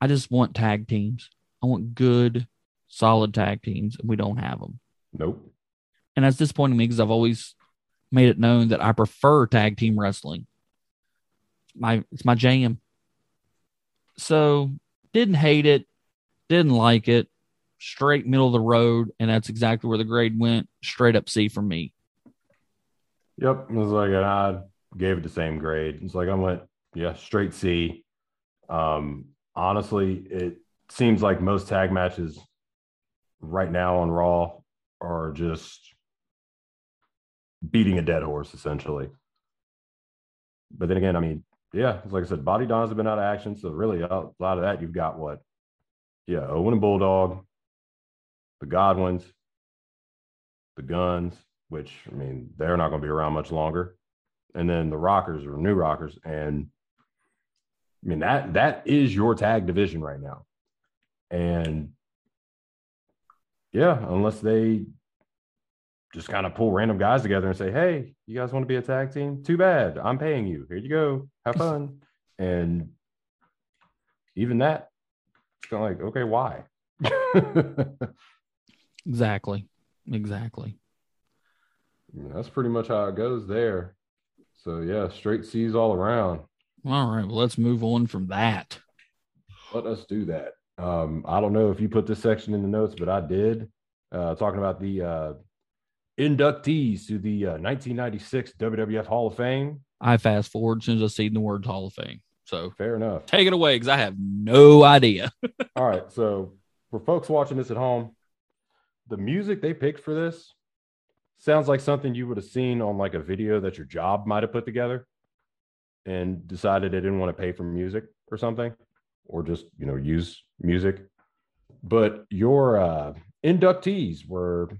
I just want tag teams. I want good, solid tag teams. And we don't have them. Nope. And that's disappointing me because I've always made it known that I prefer tag team wrestling. My it's my jam. So didn't hate it, didn't like it, straight middle of the road, and that's exactly where the grade went. Straight up C for me. Yep. It was like I gave it the same grade. It's like I went, yeah, straight C. Um, honestly, it seems like most tag matches right now on Raw are just beating a dead horse, essentially. But then again, I mean, yeah, like I said, Body Dons have been out of action. So really, a lot of that you've got what? Yeah, Owen and Bulldog, the Godwins, the Guns, which I mean, they're not going to be around much longer. And then the Rockers or New Rockers. And I mean, that that is your tag division right now. And yeah, unless they just kind of pull random guys together and say, "Hey, you guys want to be a tag team? Too bad. I'm paying you. Here you go. Have fun." and even that, it's kind of like, okay, why? exactly. Exactly. That's pretty much how it goes there. So yeah, straight C's all around. All right. Well, let's move on from that. Let us do that. Um, I don't know if you put this section in the notes, but I did. Uh, talking about the uh, inductees to the uh, 1996 WWF Hall of Fame. I fast forward as soon as I see the word Hall of Fame. So fair enough. Take it away because I have no idea. All right. So for folks watching this at home, the music they picked for this sounds like something you would have seen on like a video that your job might have put together and decided they didn't want to pay for music or something or just you know use music but your uh, inductees were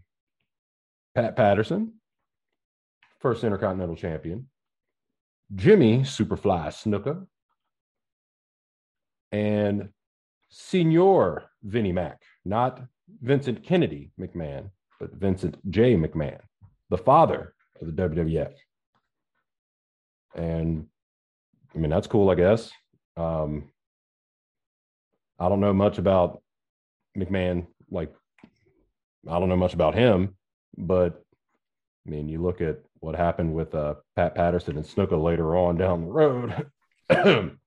Pat Patterson, first Intercontinental Champion, Jimmy Superfly Snuka, and Senor Vinnie Mac, not Vincent Kennedy McMahon, but Vincent J. McMahon, the father of the WWF. And I mean, that's cool, I guess. Um, I don't know much about McMahon. Like, I don't know much about him, but I mean, you look at what happened with uh, Pat Patterson and Snuka later on down the road.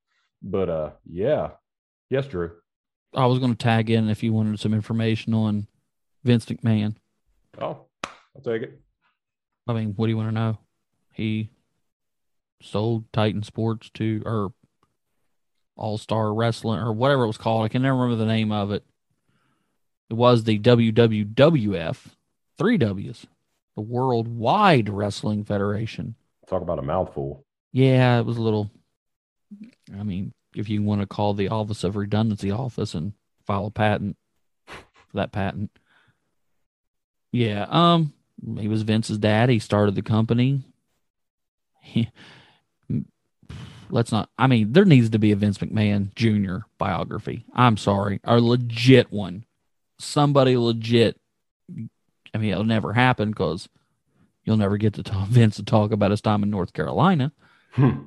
but uh, yeah, yes, Drew. I was going to tag in if you wanted some information on Vince McMahon. Oh, I'll take it. I mean, what do you want to know? He sold Titan Sports to or All Star Wrestling or whatever it was called. I can never remember the name of it. It was the WWWF three W's, the Worldwide Wrestling Federation. Talk about a mouthful. Yeah, it was a little. I mean, if you want to call the Office of Redundancy office and file a patent for that patent. Yeah, um, he was Vince's dad. He started the company. He, let's not. I mean, there needs to be a Vince McMahon Jr. biography. I'm sorry, a legit one. Somebody legit I mean, it'll never happen because you'll never get to talk, Vince to talk about his time in North Carolina. Hmm.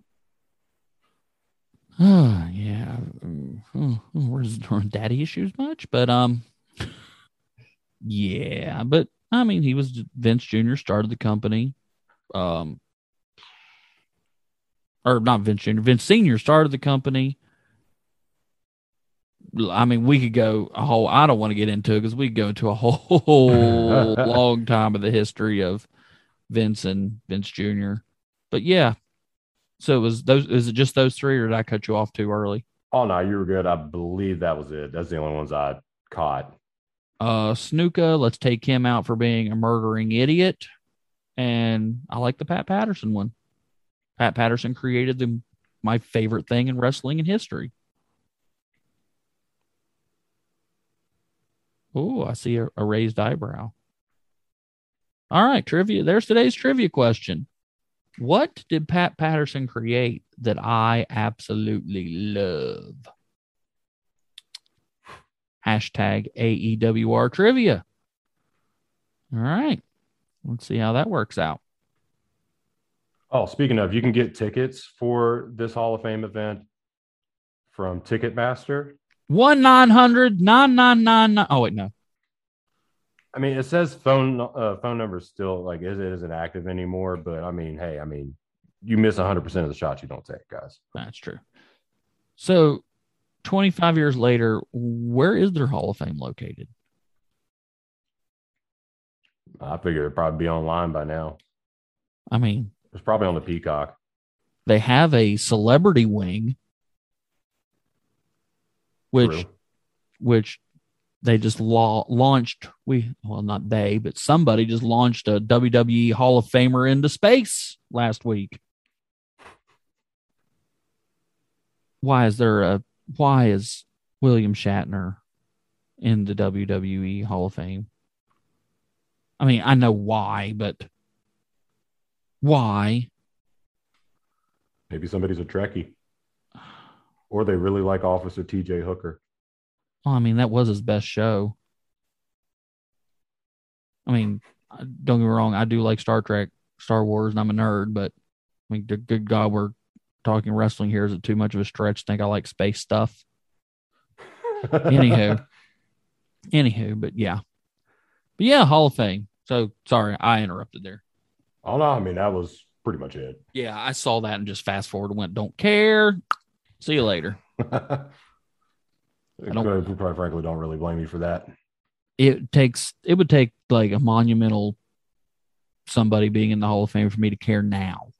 Oh, yeah. Oh, where's daddy issues much? But, um, yeah, but I mean, he was Vince Jr. started the company. Um, or not Vince Jr., Vince Sr. started the company. I mean, we could go a whole. I don't want to get into it because we could go into a whole long time of the history of Vince and Vince Jr. But yeah, so it was those. Is it just those three, or did I cut you off too early? Oh no, you were good. I believe that was it. That's the only ones I caught. Uh, Snuka, let's take him out for being a murdering idiot, and I like the Pat Patterson one. Pat Patterson created the my favorite thing in wrestling in history. Oh, I see a, a, raised eyebrow. All right, trivia. There's today's trivia question. What did Pat Patterson create that I absolutely love? Hashtag AEWR trivia. All right. Let's see how that works out. Oh, speaking of, you can get tickets for this Hall of Fame event from Ticketmaster. One nine hundred nine nine nine nine. Oh wait, no. I mean, it says phone uh, phone number is still like it isn't active anymore. But I mean, hey, I mean, you miss 100 percent of the shots you don't take, guys. That's true. So, twenty five years later, where is their Hall of Fame located? I figure it'd probably be online by now. I mean, It's probably on the Peacock. they have a celebrity wing, which True. which they just law, launched. We well, not they, but somebody just launched a WWE Hall of Famer into space last week. Why is there a? Why is William Shatner in the WWE Hall of Fame? I mean, I know why, but why? Maybe somebody's a Trekkie, or they really like Officer T.J. Hooker. Well, I mean, that was his best show. I mean, don't get me wrong, I do like Star Trek, Star Wars, and I'm a nerd, but I mean, good, God, we're talking wrestling here. Is it too much of a stretch? to Think I like space stuff? Anywho, anywho, but yeah, but yeah, Hall of Fame. So sorry, I interrupted there. Oh no, I mean that was pretty much it. Yeah, I saw that and just fast forward and went, don't care. See you later. I don't- we probably frankly don't really blame you for that. it takes it would take like a monumental somebody being in the Hall of Fame for me to care now.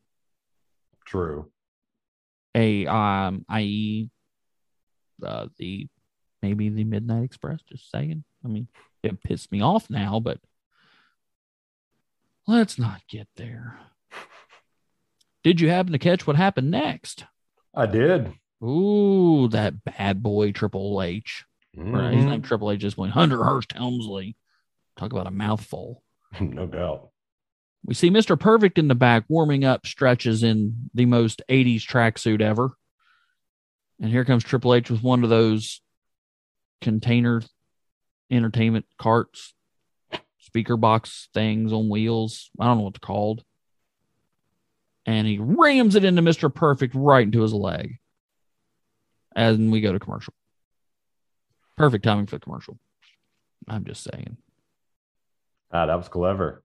True. A um i.e. Uh, the maybe the Midnight Express, just saying. I mean, it pissed me off now, but let's not get there. Did you happen to catch what happened next? I did. Ooh, that bad boy Triple H. Right, his mm-hmm. name Triple H just went Hunter Hearst Helmsley. Talk about a mouthful. no doubt. We see Mr. Perfect in the back warming up stretches in the most 80s tracksuit ever. And here comes Triple H with one of those container entertainment carts, speaker box things on wheels. I don't know what they're called. And he rams it into Mr. Perfect right into his leg. And we go to commercial. Perfect timing for the commercial. I'm just saying. Ah, that was clever.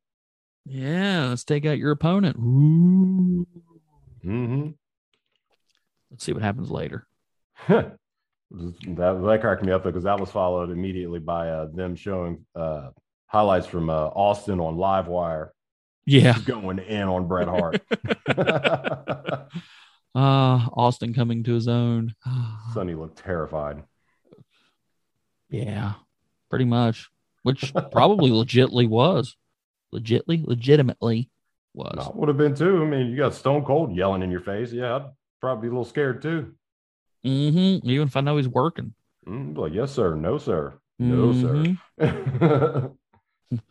Yeah, let's take out your opponent. Ooh. hmm Let's see what happens later. that that cracked me up because that was followed immediately by uh, them showing uh, highlights from uh, Austin on Livewire Yeah. going in on Bret Hart. Uh Austin coming to his own. Sonny looked terrified. yeah. Pretty much. Which probably legitly was. Legitly, legitimately was. No, would have been too. I mean, you got Stone Cold yelling in your face. Yeah, I'd probably be a little scared too. Mm-hmm. Even if I know he's working. Mm, like, yes, sir. No, sir. No, Mhm. sir.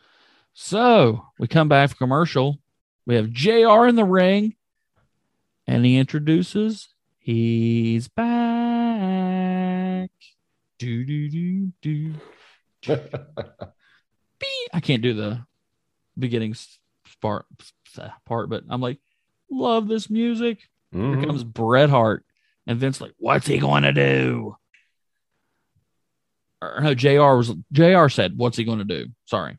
So we come back from commercial. We have JR in the ring, and he introduces he's back. Do do do do. I can't do the beginning part part, but I'm like, love this music. Here Mhm. comes Bret Hart, and Vince like, what's he going to do? Or no, Jr. was Jr. said, what's he going to do? Sorry,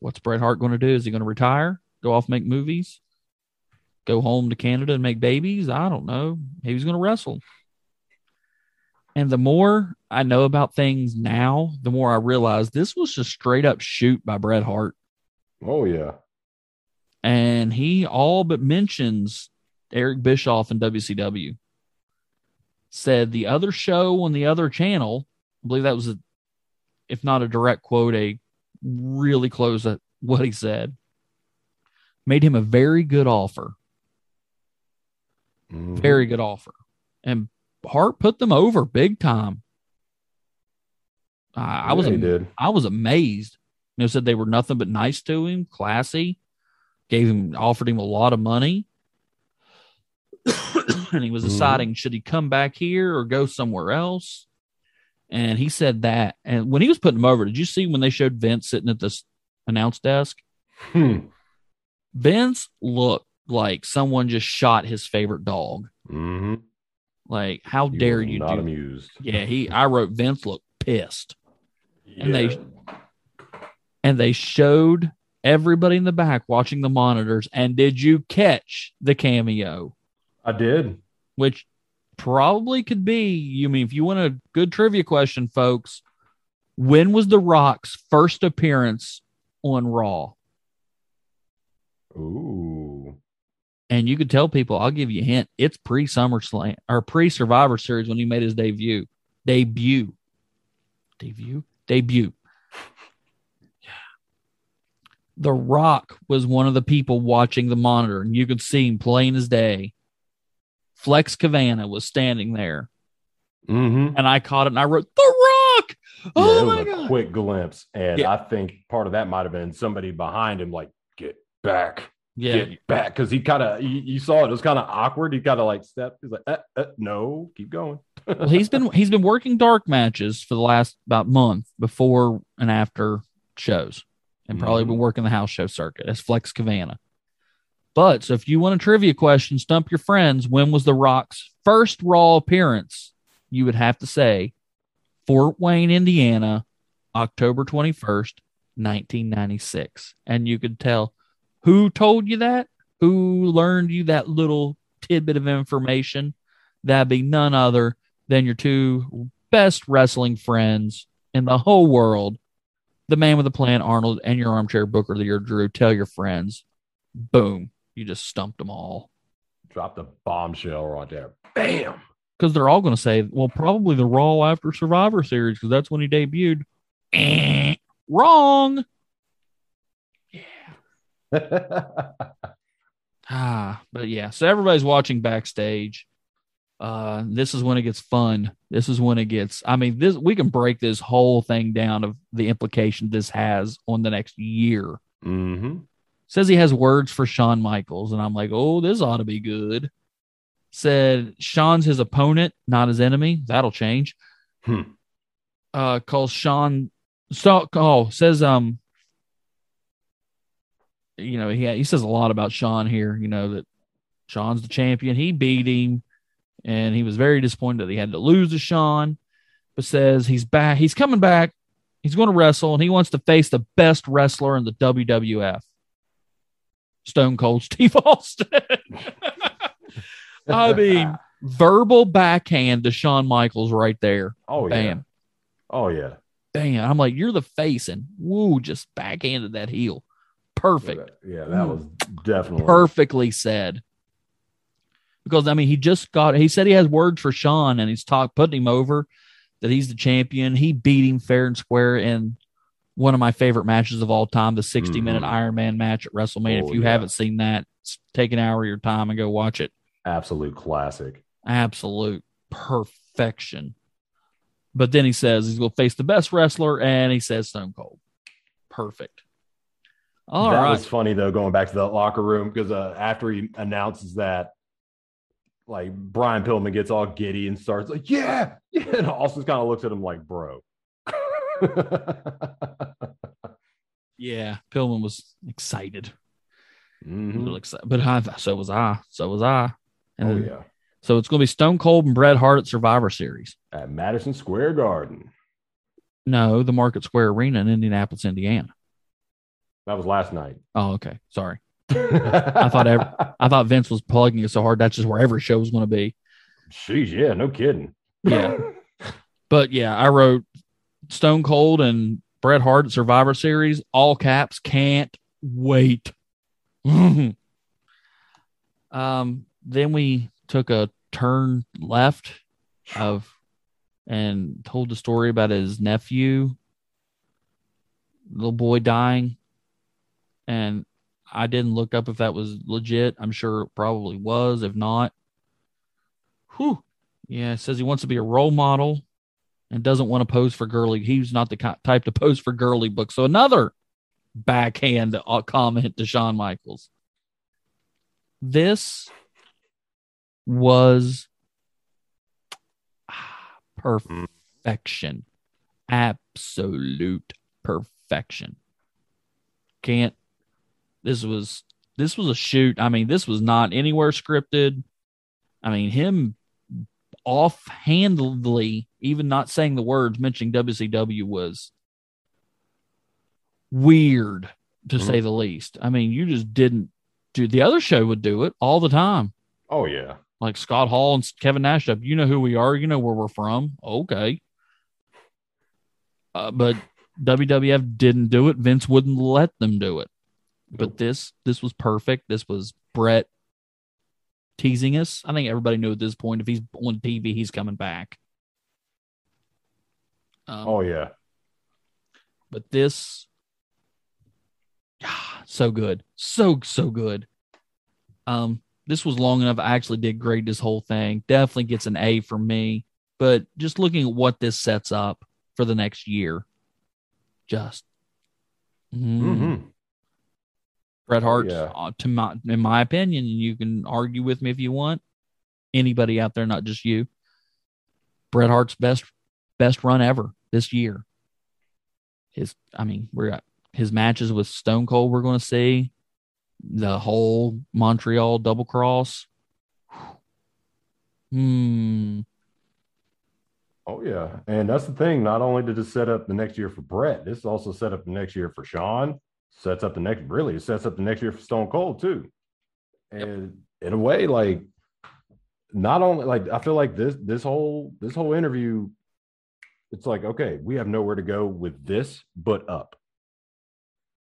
what's Bret Hart going to do? Is he going to retire? Go off make movies? Go home to Canada and make babies? I don't know. Maybe he's going to wrestle. And the more I know about things now, the more I realize this was just straight up shoot by Bret Hart Oh yeah. and he all but mentions Eric Bischoff in WCW. Said the other show on the other channel, I believe that was a, if not a direct quote, a really close at what he said, made him a very good offer. Mhm. Very good offer. And Hart put them over big time. I, I was am-. I was amazed. You know, said they were nothing but nice to him, classy, gave him, offered him a lot of money. and he was Mhm. deciding should he come back here or go somewhere else. And he said that. And when he was putting him over, did you see when they showed Vince sitting at this announce desk? Hmm. Vince looked like someone just shot his favorite dog. hmm Like, how He dare you Not do? amused. Yeah, he. I wrote Vince looked pissed, And they- and they showed everybody in the back watching the monitors. And did you catch the cameo? I did. Which probably could be. You mean if you want a good trivia question, folks? When was The Rock's first appearance on Raw? Ooh. And you could tell people, I'll give you a hint. It's pre SummerSlam or pre Survivor Series when he made his debut. Debut. Debut? Debut. The Rock was one of the people watching the monitor, and you could see him plain as day. Flex Kavana was standing there, Mm-hmm. and I caught it and I wrote, The Rock! Oh it was my a God. quick glimpse, and Yeah. I think part of that might have been somebody behind him, like "Get back, Yeah. get back," because he kind of you, saw it. It was kind of awkward. He kind of like stepped. He's like, uh, uh, "No, keep going." well, he's been he's been working dark matches for the last about month before and after shows, and probably Mhm. been working the house show circuit as Flex Kavana. But so if you want a trivia question, stump your friends. When was The Rock's first Raw appearance? You would have to say Fort Wayne, Indiana, October twenty first, nineteen ninety six, and you could tell who told you that, who learned you that little tidbit of information. That'd be none other than your two best wrestling friends in the whole world, the man with the plan, Arnold, and your armchair booker the year, Drew. Tell your friends. Boom. You just stumped them all. Dropped a bombshell right there. Bam. Because they're all going to say, well, probably the Raw after Survivor Series, because that's when he debuted. Eh, wrong. Ah, but yeah. So everybody's watching backstage. Uh, this is when it gets fun. This is when it gets. I mean, this we can break this whole thing down of the implication this has on the next year. hmm Says he has words for Shawn Michaels, and I'm like, oh, this ought to be good. Said Shawn's his opponent, not his enemy. That'll change. Hmm. Uh, calls Shawn. So, oh, says um. You know, he he says a lot about Shawn here. You know that Shawn's the champion. He beat him, and he was very disappointed that he had to lose to Shawn. But says he's back. He's coming back. He's going to wrestle, and he wants to face the best wrestler in the WWF. Stone Cold Steve Austin. I mean, verbal backhand to Shawn Michaels right there. oh yeah. Oh yeah. Bam. I'm like, you're the face, and woo, just backhanded that heel. Perfect. Yeah, that was definitely Perfectly said. Because I mean, he just got he said he has words for Shawn, and he's talk putting him over that he's the champion. He beat him fair and square in one of my favorite matches of all time, the 60 minute Mhm. Iron Man match at WrestleMania. Oh, if you yeah. haven't seen that, take an hour of your time and go watch it. absolute classic. absolute perfection. But then he says he's going to face the best wrestler, and he says Stone Cold. Perfect. All that right. was funny though, going back to the locker room because uh, after he announces that, like Brian Pillman gets all giddy and starts like, "Yeah, yeah," and Austin kind of looks at him like, "Bro." yeah, Pillman was excited. Mhm. little excited. But I, so was I. So was I. And Oh then- yeah, So it's going to be Stone Cold and Bret Hart at Survivor Series. at Madison Square Garden. No, the Market Square Arena in Indianapolis, Indiana. That was last night. Oh, okay. Sorry. I thought ev- I thought Vince was plugging it so hard. That's just where every show was going to be. Sheesh, yeah, no kidding. Yeah. But yeah, I wrote Stone Cold and Bret Hart at Survivor Series, all caps, can't wait. um, then we took a turn left of and told the story about his nephew, little boy dying. And I didn't look up if that was legit. I'm sure it probably was. If not, whew. Yeah, says he wants to be a role model and doesn't want to pose for girly. He's not the type to pose for girly books. So another backhand uh, comment to Shawn Michaels. This was perfection. Absolute perfection. Can't this was this was a shoot. I mean, this was not anywhere scripted. I mean, him offhandedly, even not saying the words, mentioning WCW was weird to mm-hmm. say the least. I mean, you just didn't do the other show would do it all the time. Oh yeah. Like Scott Hall and Kevin Nash up. You know who we are, you know where we're from. Okay. Uh, but WWF didn't do it. Vince wouldn't let them do it. But this this was perfect. This was Bret teasing us. I think everybody knew at this point if he's on TV, he's coming back. Um, oh yeah. But this, ah, so good, so so good. Um, this was long enough. I actually did grade this whole thing. Definitely gets an A for me. But just looking at what this sets up for the next year, just mm, mm-hmm. Bret Hart, yeah. uh, to my, in my opinion, you can argue with me if you want. Anybody out there, not just you. Bret Hart's best best run ever this year. His, I mean, we're his matches with Stone Cold. We're going to see the whole Montreal double cross. Hmm. Oh yeah, and that's the thing. Not only did it set up the next year for Bret, this also set up the next year for Shawn. Sets up the next really it sets up the next year for Stone Cold too. And yep. in a way, like not only like I feel like this this whole this whole interview, it's like okay, we have nowhere to go with this but up.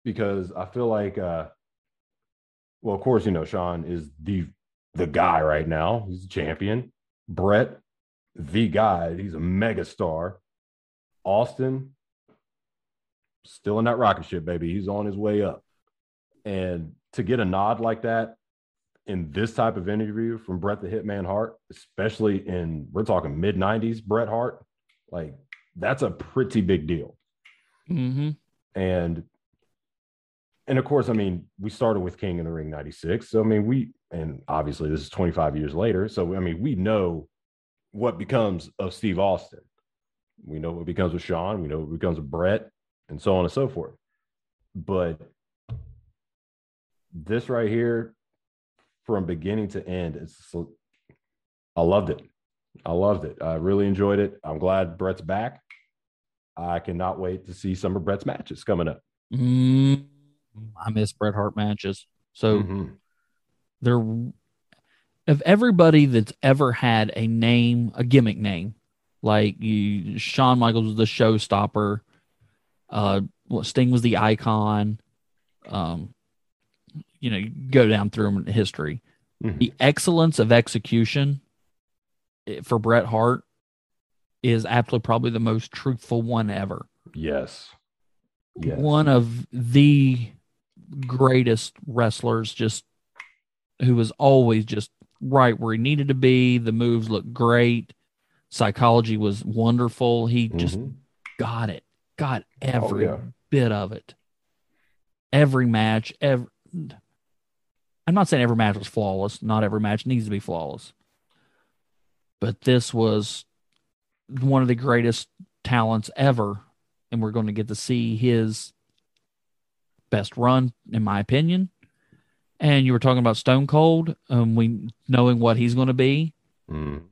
Because I feel like uh well, of course, you know, Shawn is the the guy right now. He's a champion. Bret, the guy. He's a mega star. Austin, still in that rocket ship, baby. He's on his way up. And to get a nod like that in this type of interview from Bret the Hitman Hart, especially in we're talking mid 90s Bret Hart, like that's a pretty big deal. Mm-hmm. And and of course, I mean, we started with King in the Ring 96. So, I mean, we, and obviously this is 25 years later. So, I mean, we know what becomes of Steve Austin. We know what becomes of Shawn. We know what becomes of Bret and so on and so forth. But this right here, from beginning to end, it's, I loved it. I loved it. I really enjoyed it. I'm glad Bret's back. I cannot wait to see some of Bret's matches coming up. Mm-hmm. I miss Bret Hart matches. So mm-hmm. there of everybody that's ever had a name, a gimmick name, like you, Shawn Michaels was the showstopper. Uh, Sting was the icon. Um, you know, you go down through history. Mm-hmm. The excellence of execution eh, for Bret Hart is absolutely probably the most truthful one ever. Yes. yes. One of the greatest wrestlers, just who was always just right where he needed to be. The moves looked great. Psychology was wonderful. He just mm-hmm. got it, got every oh, yeah. bit of it. Every match, every. I'm not saying every match was flawless. Not every match needs to be flawless. But this was one of the greatest talents ever. And we're going to get to see his best run, in my opinion. And you were talking about Stone Cold, um, we knowing what he's going to be. Mm.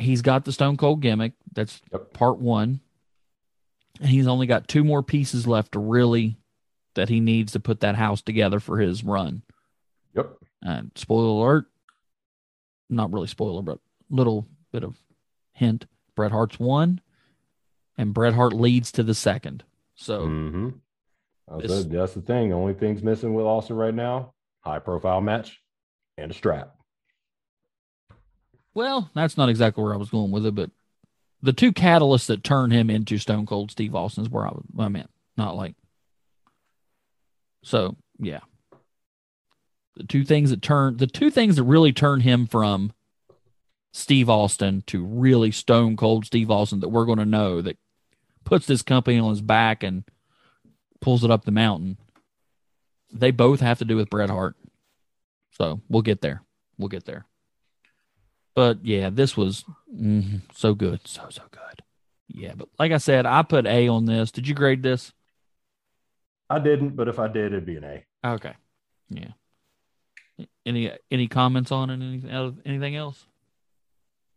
he's got the Stone Cold gimmick. That's yep. part one, and he's only got two more pieces left to really that he needs to put that house together for his run. Yep. And spoiler alert, not really spoiler, but little bit of hint. Bret Hart's one, and Bret Hart leads to the second. So mm-hmm. This, that's the thing. The only thing's missing with Austin right now: high profile match and a strap. Well, that's not exactly where I was going with it, but the two catalysts that turn him into Stone Cold Steve Austin is where I, was, I meant. Not like so. Yeah, the two things that turn the two things that really turn him from Steve Austin to really Stone Cold Steve Austin that we're going to know that puts this company on his back and pulls it up the mountain. They both have to do with Bret Hart. So we'll get there. We'll get there. But yeah, this was mm, so good. So, so good. Yeah. But like I said, I put A on this. Did you grade this? I didn't, but if I did, it'd be an A. Okay. Yeah. Any any comments on it? Anything anything else?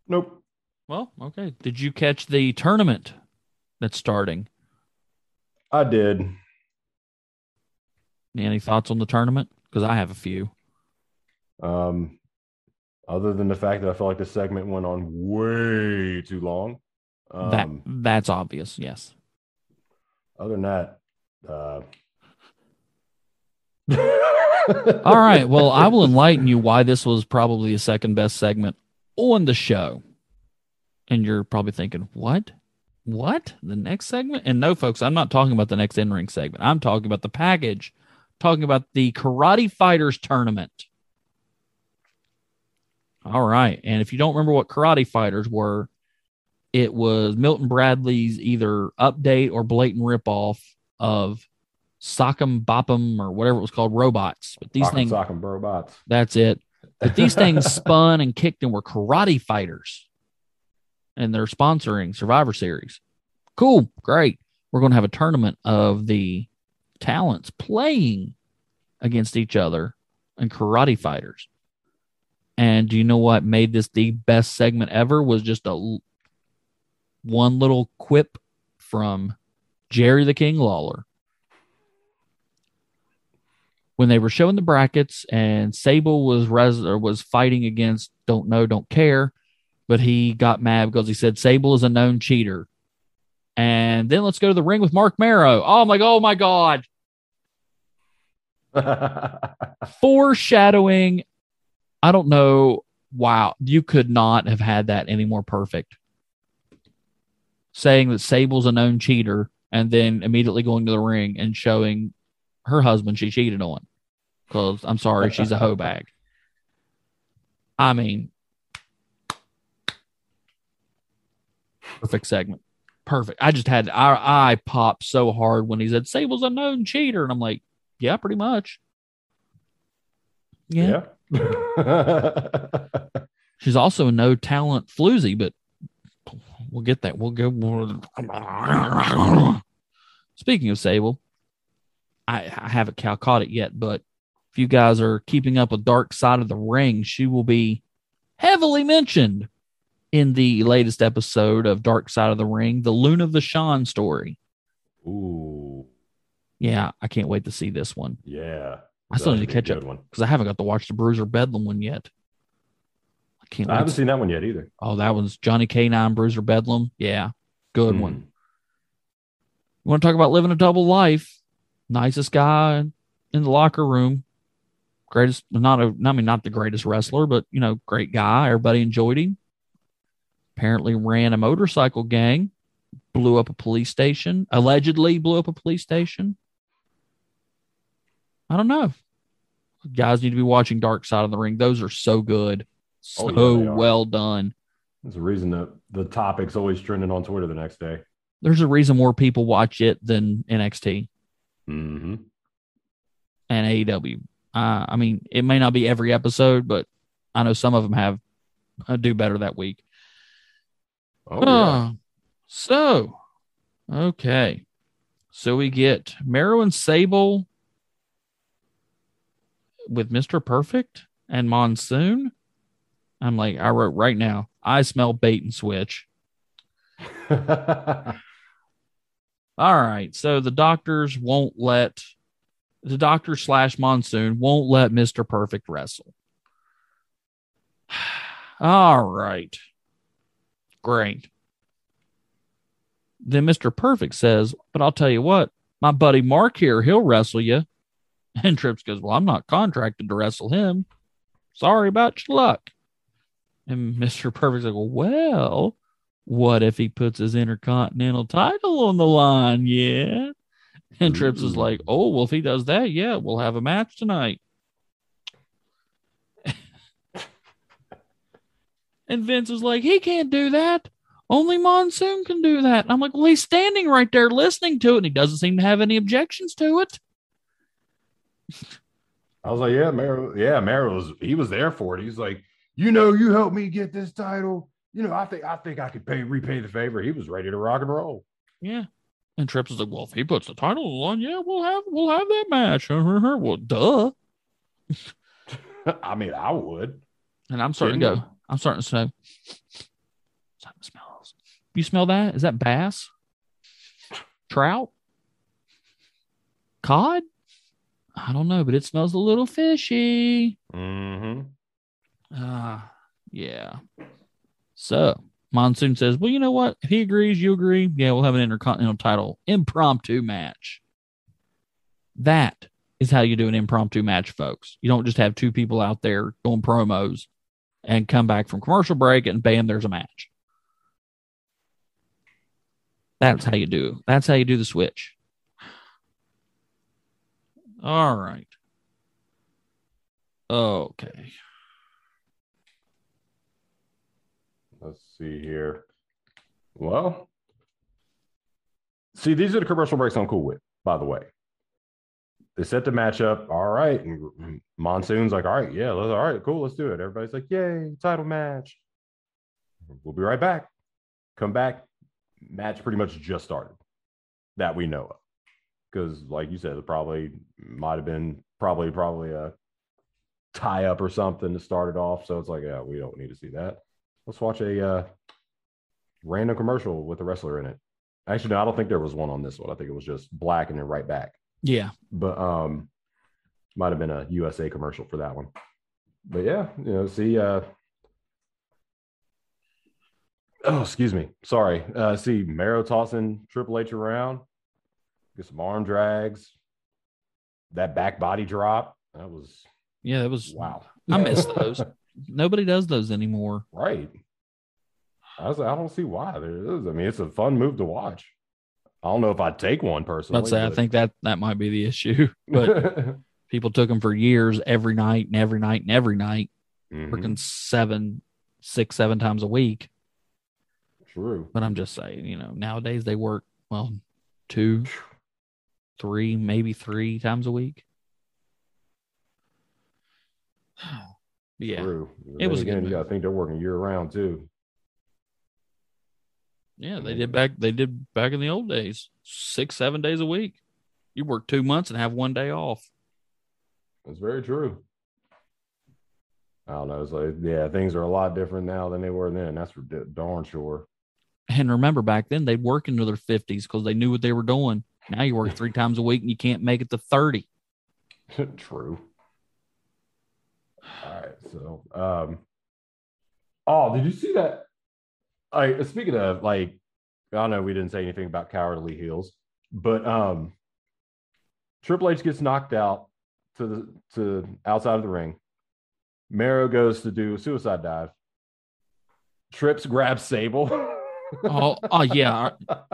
Nope. Well, okay. Did you catch the tournament that's starting? I did. Any thoughts on the tournament? Because I have a few. Um, other than the fact that I felt like the segment went on way too long. Um, that that's obvious. Yes. Other than that, uh... all right. Well, I will enlighten you why this was probably the second best segment on the show. And you're probably thinking, what? What? The next segment? And no, folks, I'm not talking about the next in ring segment. I'm talking about the package, talking about the Karate Fighters tournament. All right. And if you don't remember what Karate Fighters were, it was Milton Bradley's either update or blatant ripoff of Sock'em Bop'em or whatever it was called, robots. But these Sock'em, things, Sock'em robots. that's it. But these things spun and kicked and were karate fighters and they're sponsoring Survivor Series. Cool, great. We're going to have a tournament of the talents playing against each other and karate fighters. And do you know what made this the best segment ever? Was just a one little quip from Jerry the King Lawler. When they were showing the brackets and Sable was res- or was fighting against Don't Know, Don't Care, but he got mad because he said Sable is a known cheater. And then let's go to the ring with Marc Mero. Oh my, oh my God. Foreshadowing. I don't know. Wow. You could not have had that any more perfect. Saying that Sable's a known cheater and then immediately going to the ring and showing her husband she cheated on. Because I'm sorry, she's a hoe bag. I mean, perfect segment. Perfect. I just had our eye pop so hard when he said Sable's a known cheater. And I'm like, yeah, pretty much. Yeah. yeah. She's also a no talent floozy, but we'll get that. We'll go. Speaking of Sable, I, I haven't caught it yet, but if you guys are keeping up with Dark Side of the Ring, she will be heavily mentioned in the latest episode of Dark Side of the Ring, the Luna Vachon story. Ooh. Yeah, I can't wait to see this one. Yeah. I still need to catch up because I haven't got to watch the Bruiser Bedlam one yet. I can't. I haven't seen that one yet either. Oh, that one's Johnny K9 Bruiser Bedlam. Yeah, good mm. one. You want to talk about living a double life? Nicest guy in the locker room. Greatest, not a, I mean, not the greatest wrestler, but you know, great guy. Everybody enjoyed him apparently ran a motorcycle gang, blew up a police station, allegedly blew up a police station. I don't know. Guys need to be watching Dark Side of the Ring. Those are so good. So oh, yeah, well done. There's a reason that the topic's always trending on Twitter the next day. There's a reason more people watch it than NXT mm-hmm. and AEW. Uh, I mean, it may not be every episode, but I know some of them have uh, do better that week. Oh, yeah. so okay. So we get Mero and Sable with Mr. Perfect and Monsoon. I'm like, I wrote right now, I smell bait and switch. All right. So the doctors won't let the doctor slash monsoon won't let Mr. Perfect wrestle. All right. Great. Then Mr. Perfect says, But I'll tell you what, my buddy Mark here, he'll wrestle you. And Trips goes, Well, I'm not contracted to wrestle him. Sorry about your luck. And Mr. Perfect's like, Well, what if he puts his intercontinental title on the line? Yeah. And Trips is like, Oh, well, if he does that, yeah, we'll have a match tonight. And Vince is like, he can't do that. only Monsoon can do that. And I'm like, well, he's standing right there listening to it, and he doesn't seem to have any objections to it. I was like, yeah, Mero, yeah, Mero was he was there for it. He's like, you know, you helped me get this title. You know, I think I think I could pay repay the favor. He was ready to rock and roll. Yeah. And Trips is like, well, if he puts the title on, yeah, we'll have we'll have that match. well, duh. I mean, I would. And I'm starting to go. I'm starting to smell. Something smells. You smell that? Is that bass? Trout? Cod? I don't know, but it smells a little fishy. Mm-hmm. Uh, yeah. So Monsoon says, Well, you know what? If he agrees, you agree. Yeah, we'll have an intercontinental title impromptu match. That is how you do an impromptu match, folks. You don't just have two people out there doing promos and come back from commercial break and bam, there's a match. That's how you do. That's how you do the switch. All right. Okay. Let's see here. Well, see, these are the commercial breaks I'm cool with, by the way. They set the matchup. All right. And Monsoon's like, all right, yeah, all right, cool, let's do it. Everybody's like, yay, title match. We'll be right back. Come back. Match pretty much just started that we know of because like you said, it probably might have been probably probably a tie up or something to start it off. So it's like, yeah, we don't need to see that. Let's watch a uh, random commercial with a wrestler in it. Actually, no, I don't think there was one on this one. I think it was just black and then right back. Yeah, but um, might have been a USA commercial for that one. But yeah, you know, see, uh, oh, excuse me, sorry. Uh, see, Mero tossing Triple H around get some arm drags. That back body drop, that was yeah, that was wow. I miss those. Nobody does those anymore. Right. I was I don't see why there is. I mean, it's a fun move to watch. I don't know if I'd take one personally. Let's say but... I think that that might be the issue, but people took them for years, every night and every night and every night, mm-hmm. working seven, six, seven times a week. True. But I'm just saying, you know, nowadays they work well two, three, maybe three times a week. yeah, True. it was again. You got to think they're working year round too. Yeah, they did back. They did back in the old days, six, seven days a week. You work two months and have one day off. That's very true. I don't know. It's like, yeah, things are a lot different now than they were then. That's for darn sure. And remember, back then they'd work into their fifties because they knew what they were doing. Now you work three times a week and you can't make it to 30. True. All right. So, um, oh, did you see that? I speaking of like, I know we didn't say anything about cowardly heels, but um, Triple H gets knocked out to the to outside of the ring. Mero goes to do a suicide dive. Trips grabs Sable. oh, oh yeah.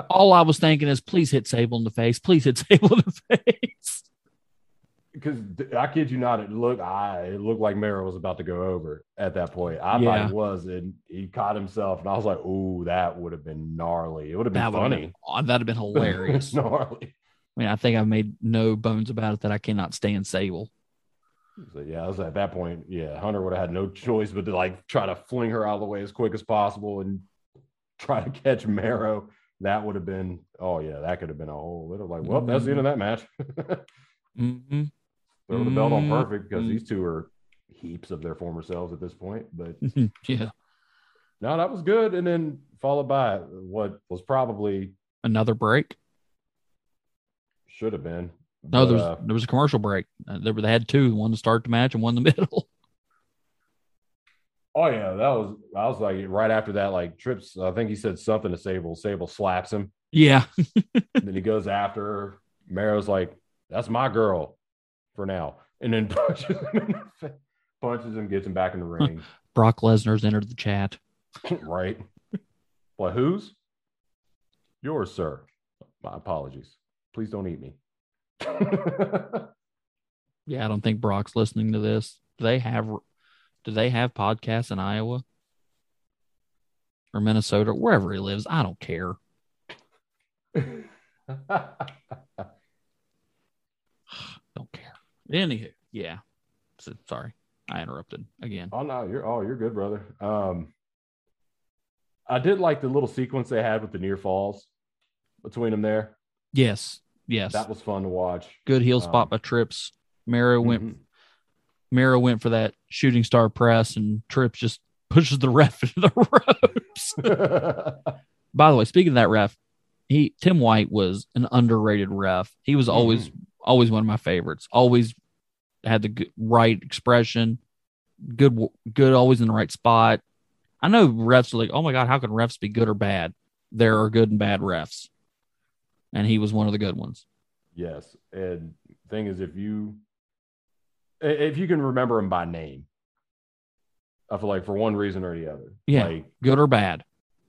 All I was thinking is, please hit Sable in the face. Please hit Sable in the face. Because I kid you not, it looked I it looked like Mero was about to go over at that point. I yeah. thought he was, and he caught himself, and I was like, "Ooh, that would have been gnarly. It would have been that funny. Been, oh, that'd have been hilarious. gnarly. I mean, I think I've made no bones about it that I cannot stand Sable. So yeah, I was at that point. Yeah, Hunter would have had no choice but to like try to fling her out of the way as quick as possible and try to catch Mero. that would have been, oh yeah, that could have been a whole little like, well, mm-hmm. that's the end of that match. mm-hmm. Throw the belt on perfect because these two are heaps of their former selves at this point. But yeah, no, that was good. And then followed by what was probably another break. Should have been. No, there was uh, there was a commercial break. Uh, there they had two, one to start the match and one in the middle. Oh yeah, that was I was like right after that, like trips. I think he said something to Sable. Sable slaps him. Yeah. then he goes after her. Mero's like, "That's my girl for now," and then punches him, punches him, gets him back in the ring. Brock Lesnar's entered the chat. right. What? Whose? Yours, sir. My apologies. Please don't eat me. yeah, I don't think Brock's listening to this. They have do they have podcasts in Iowa? or Minnesota, wherever he lives. I don't care. don't care. Anywho, yeah. So, sorry, I interrupted again. oh no, you're oh you're good, brother. Um, I did like the little sequence they had with the near falls between them there. Yes, yes. That was fun to watch. Good heel spot Um, by Trips. Mero went Mhm. Mero went for that shooting star press, and Trips just pushes the ref into the ropes. By the way, speaking of that ref, he Tim White was an underrated ref. He was mm-hmm. always always one of my favorites. Always had the good, right expression, good good always in the right spot. I know refs are like, oh my god, how can refs be good or bad? There are good and bad refs, and he was one of the good ones. Yes, and thing is, if you if you can remember him by name, I feel like for one reason or the other, Yeah. like Good or bad.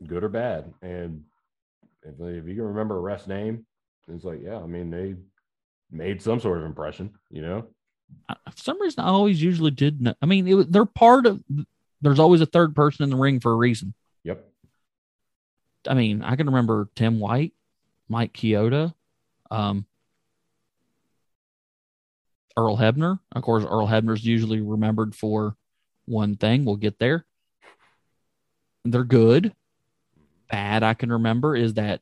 good or bad, and if, if you can remember a ref's name, it's like, yeah, I mean, they made some sort of impression, you know. I- for some reason I always usually did know. I mean, it they're part of. There's always a third person in the ring for a reason. Yep. I mean, I can remember Tim White, Mike Chioda, um, Earl Hebner. Of course, Earl Hebner's usually remembered for one thing. We'll get there. They're good. Bad, I can remember, is that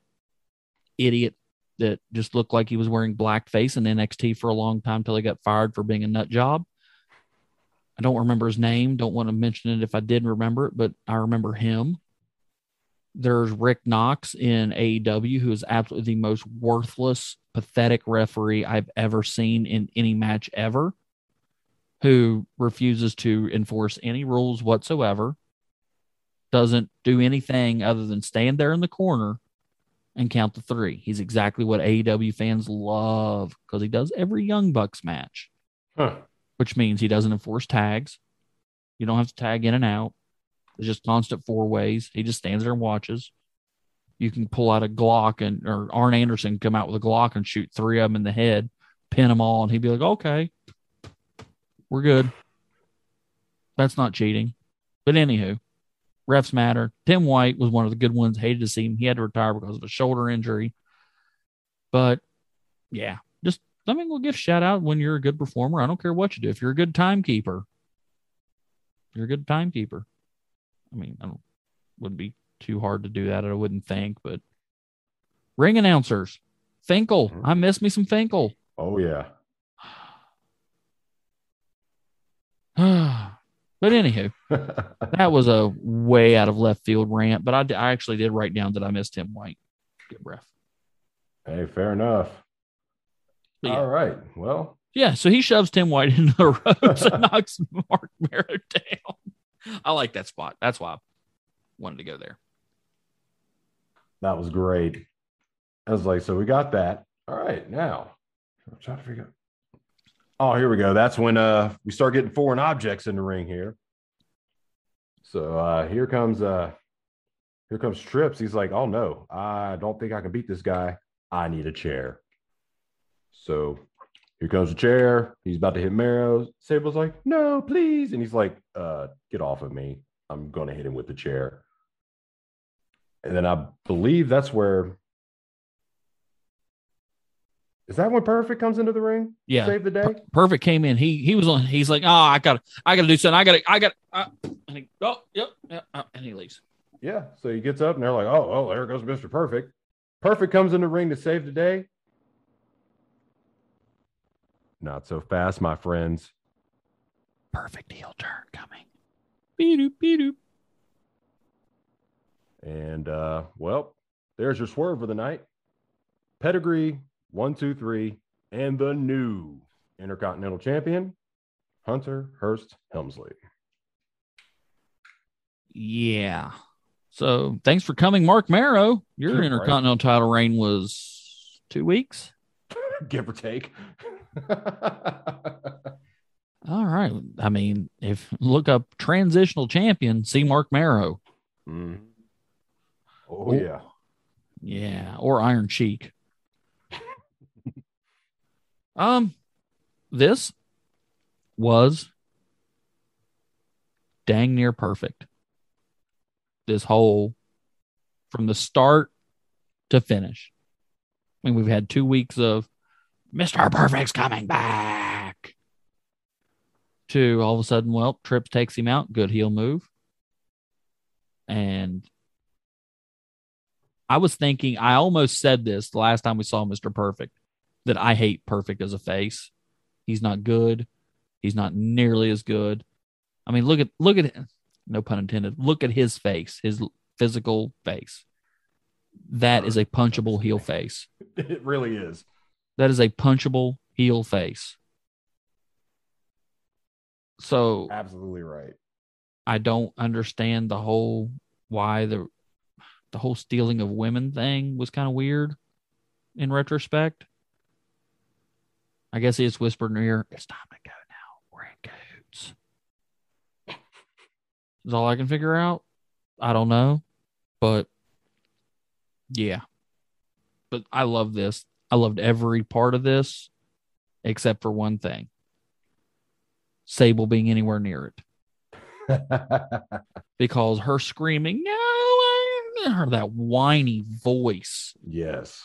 idiot that just looked like he was wearing blackface in NXT for a long time till he got fired for being a nut job. I don't remember his name. Don't want to mention it if I did remember it, but I remember him. There's Rick Knox in AEW, who is absolutely the most worthless, pathetic referee I've ever seen in any match ever, who refuses to enforce any rules whatsoever, doesn't do anything other than stand there in the corner and count the three. He's exactly what AEW fans love because he does every Young Bucks match Huh. which means he doesn't enforce tags. You don't have to tag in and out. It's just constant four ways. He just stands there and watches. You can pull out a Glock and or Arn Anderson come out with a Glock and shoot three of them in the head, pin them all, and he'd be like, "Okay, we're good." That's not cheating. But anywho, refs matter. Tim White was one of the good ones. Hated to see him. He had to retire because of a shoulder injury. But yeah, just I mean, we'll give shout out when you're a good performer. I don't care what you do. If you're a good timekeeper, you're a good timekeeper. I mean, I don't wouldn't be too hard to do that. I wouldn't think, but ring announcers, Finkel. Mhm. I miss me some Finkel. Oh yeah. but anywho, that was a way out of left field rant. But I, I actually did write down that I missed Tim White. Good breath. hey, fair enough. Yeah. All right. Well, Yeah, so he shoves Tim White into the ropes and knocks Marc Mero down. I like that spot. That's why I wanted to go there. that was great. I was like, so we got that. All right, now I'm trying to figure. Oh, here we go. That's when uh we start getting foreign objects in the ring here. So uh here comes uh here comes Trips. He's like, oh no, I don't think I can beat this guy. I need a chair. So here comes the chair. He's about to hit Mero. Sable's like, no, please. And he's like, uh, get off of me. I'm gonna hit him with the chair. And then I believe that's where is that when Perfect comes into the ring? Yeah. Save the day? Per- Perfect came in. He he was on. He's like, oh, I got, to I got to do something. I got, to I got, uh, and he, oh, yep, yep, uh, and he leaves. Yeah. So he gets up and they're like, oh, oh, there goes Mr. Perfect. Perfect comes in the ring to save the day. Not so fast, my friends. Perfect heel turn coming. Beep beep And uh, well, there's your swerve for the night. Pedigree, one, two, three, and the new Intercontinental Champion, Hunter Hearst Helmsley. Yeah. So thanks for coming, Marc Mero. Your intercontinental title reign was two weeks. Give or take. All right. I mean, if look up transitional champion, see Marc Mero. Oh, Oh. yeah. Yeah, or Iron Sheik. um, this was dang near perfect. This whole from the start to finish. I mean, we've had two weeks of Mr. Perfect's coming back. To all of a sudden, well, Trips takes him out. Good heel move. And I was thinking, I almost said this the last time we saw Mr. Perfect that I hate Perfect as a face. He's not good. He's not nearly as good. I mean, look at look at no pun intended. Look at his face, his physical face. That is a punchable heel face. It really is. That is a punchable heel face. So Absolutely right. I don't understand the whole why the the whole stealing of women thing was kind of weird in retrospect. I guess he just whispered in her ear, It's time to go now. We're in cahoots. Is all I can figure out. I don't know. But yeah. But I love this. I loved every part of this except for one thing. Sable being anywhere near it. Because her screaming, no, her that whiny voice yes.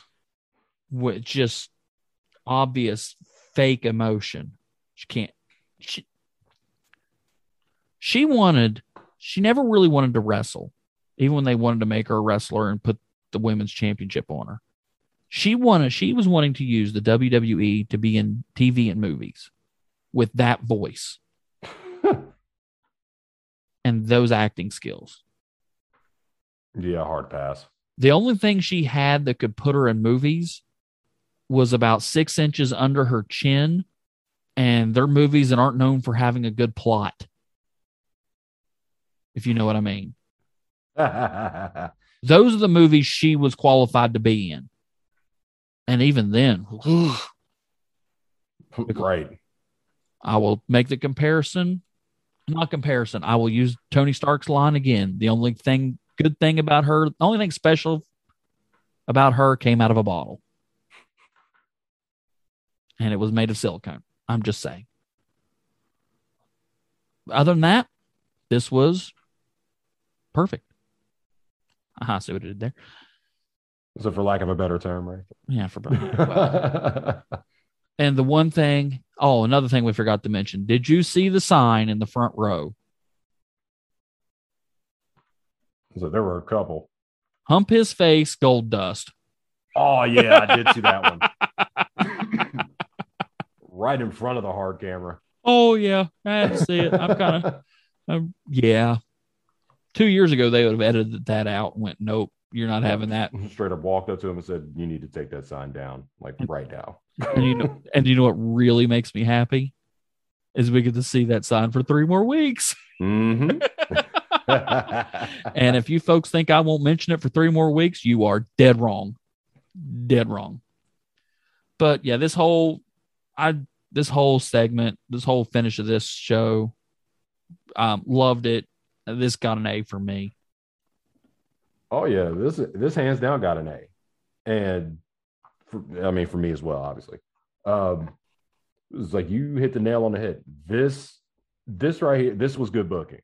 with just obvious fake emotion. She can't. She, she wanted. She never really wanted to wrestle, even when they wanted to make her a wrestler and put the women's championship on her. She wanted. She was wanting to use the WWE to be in TV and movies with that voice and those acting skills. Yeah, hard pass. The only thing she had that could put her in movies was about six inches under her chin, and they're movies that aren't known for having a good plot. If you know what I mean. Those are the movies she was qualified to be in. And even then, right. I will make the comparison. Not comparison. I will use Tony Stark's line again. The only thing, good thing about her, the only thing special about her came out of a bottle. And it was made of silicone. I'm just saying. Other than that, this was perfect. Aha, see what I did there. So, for lack of a better term, right? Yeah, for well, And the one thing, oh, another thing we forgot to mention. Did you see the sign in the front row? so, there were a couple. Hump his face, Goldust. Oh, yeah, I did see that one. right in front of the hard camera. Oh yeah, I see it. I'm kind of, um, yeah. Two years ago, they would have edited that out and went, nope, you're not having that. Straight up walked up to him and said, You need to take that sign down, like right now. And you know, and you know what really makes me happy is we get to see that sign for three more weeks. Mhm. And if you folks think I won't mention it for three more weeks, you are dead wrong. Dead wrong. But yeah, this whole I this whole segment, this whole finish of this show, um, loved it. This got an A for me. Oh yeah, this this hands down got an A, and for, I mean for me as well, obviously. Um, it's like you hit the nail on the head. This this right here, this was good booking.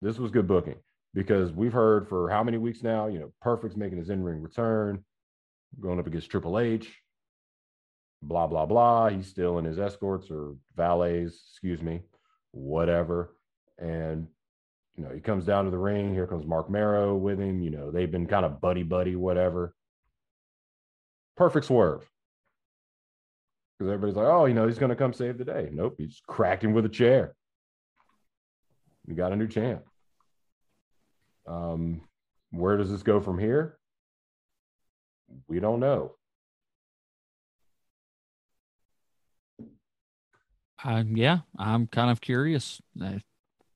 This was good booking because we've heard for how many weeks now? You know, Perfect's making his in ring return, going up against Triple H. Blah blah blah. He's still in his escorts or valets, excuse me, whatever. And you know, he comes down to the ring. Here comes Marc Mero with him. You know, they've been kind of buddy buddy, whatever. Perfect swerve. Because everybody's like, oh, you know, he's going to come save the day. Nope, he just cracked him with a chair. You got a new champ. Um, where does this go from here? We don't know. Um, yeah, I'm kind of curious.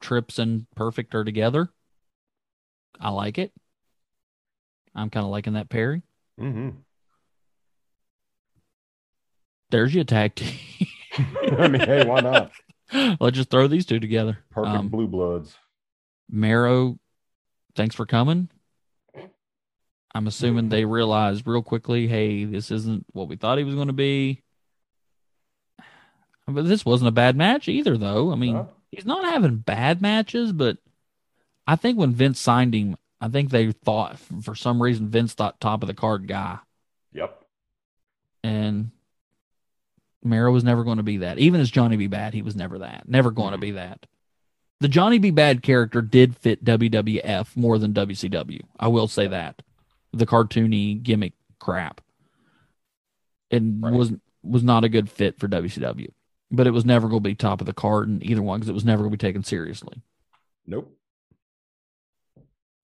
Trips and Perfect are together. I like it. I'm kind of liking that pairing. Mm-hmm. There's your tag team. I mean, hey, why not? Let's just throw these two together. Perfect Um, blue bloods. Mero, thanks for coming. I'm assuming they realized real quickly, hey, this isn't what we thought he was going to be. But this wasn't a bad match either, though. I mean, Huh? He's not having bad matches, but I think when Vince signed him, I think they thought for some reason Vince thought top of the card guy, Yep. and Mero was never going to be that. Even as Johnny B. Bad, he was never that. Never going to mm-hmm. be that. The Johnny B. Bad character did fit WWF more than WCW. I will say that. The cartoony gimmick crap. It Right. was was not a good fit for WCW. But it was never going to be top of the card in either one because it was never going to be taken seriously. Nope.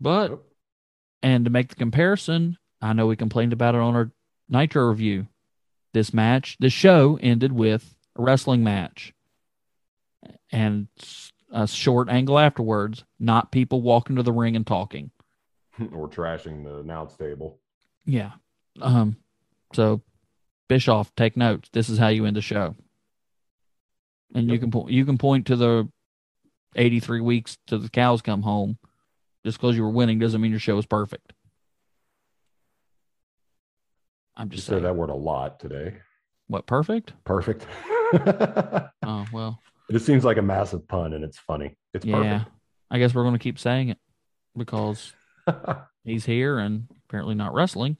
But Nope. And to make the comparison, I know we complained about it on our Nitro review. This match, this show ended with a wrestling match and a short angle afterwards, not people walking to the ring and talking. or trashing the announce table. Yeah. Um, so Bischoff, take notes. This is how you end the show. And you can po- you can point to the 83 weeks to the cows come home. Just because you were winning doesn't mean your show is perfect. I'm You just said saying. that word a lot today. What perfect? Perfect. Oh well, it seems like a massive pun, and it's funny. It's yeah. I guess we're going to keep saying it because he's here and apparently not wrestling,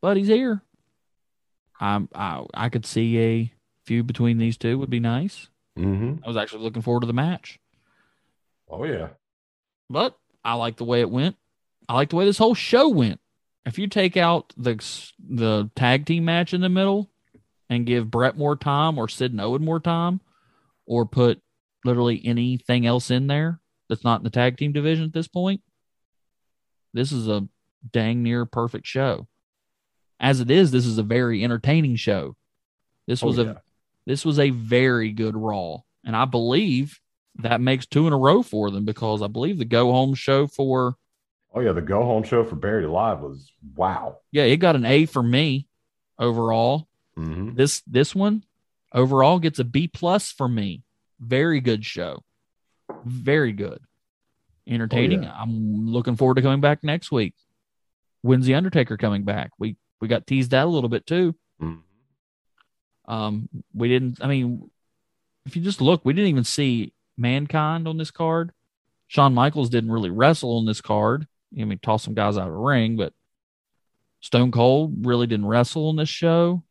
but he's here. I'm I I could see a feud between these two would be nice. Hmm I was actually looking forward to the match, Oh yeah. but I like the way it went. I like the way this whole show went. If you take out the the tag team match in the middle and give Bret more time or Sid and Owen more time, or put literally anything else in there that's not in the tag team division at this point, this is a dang near perfect show. As it is, this is a very entertaining show. This Oh, was yeah. a this was a very good Raw, and I believe that makes two in a row for them because I believe the go home show for Oh yeah. The go home show for Buried Alive was wow. yeah it got an A for me overall. hmm This this one overall gets a B plus for me. Very good show, very good, entertaining. yeah. I'm looking forward to coming back next week. When's the Undertaker coming back? We we got teased out a little bit too. Um, we didn't. I mean, if you just look, we didn't even see mankind on this card. Shawn Michaels didn't really wrestle on this card. I mean, toss some guys out of the ring, but Stone Cold really didn't wrestle on this show.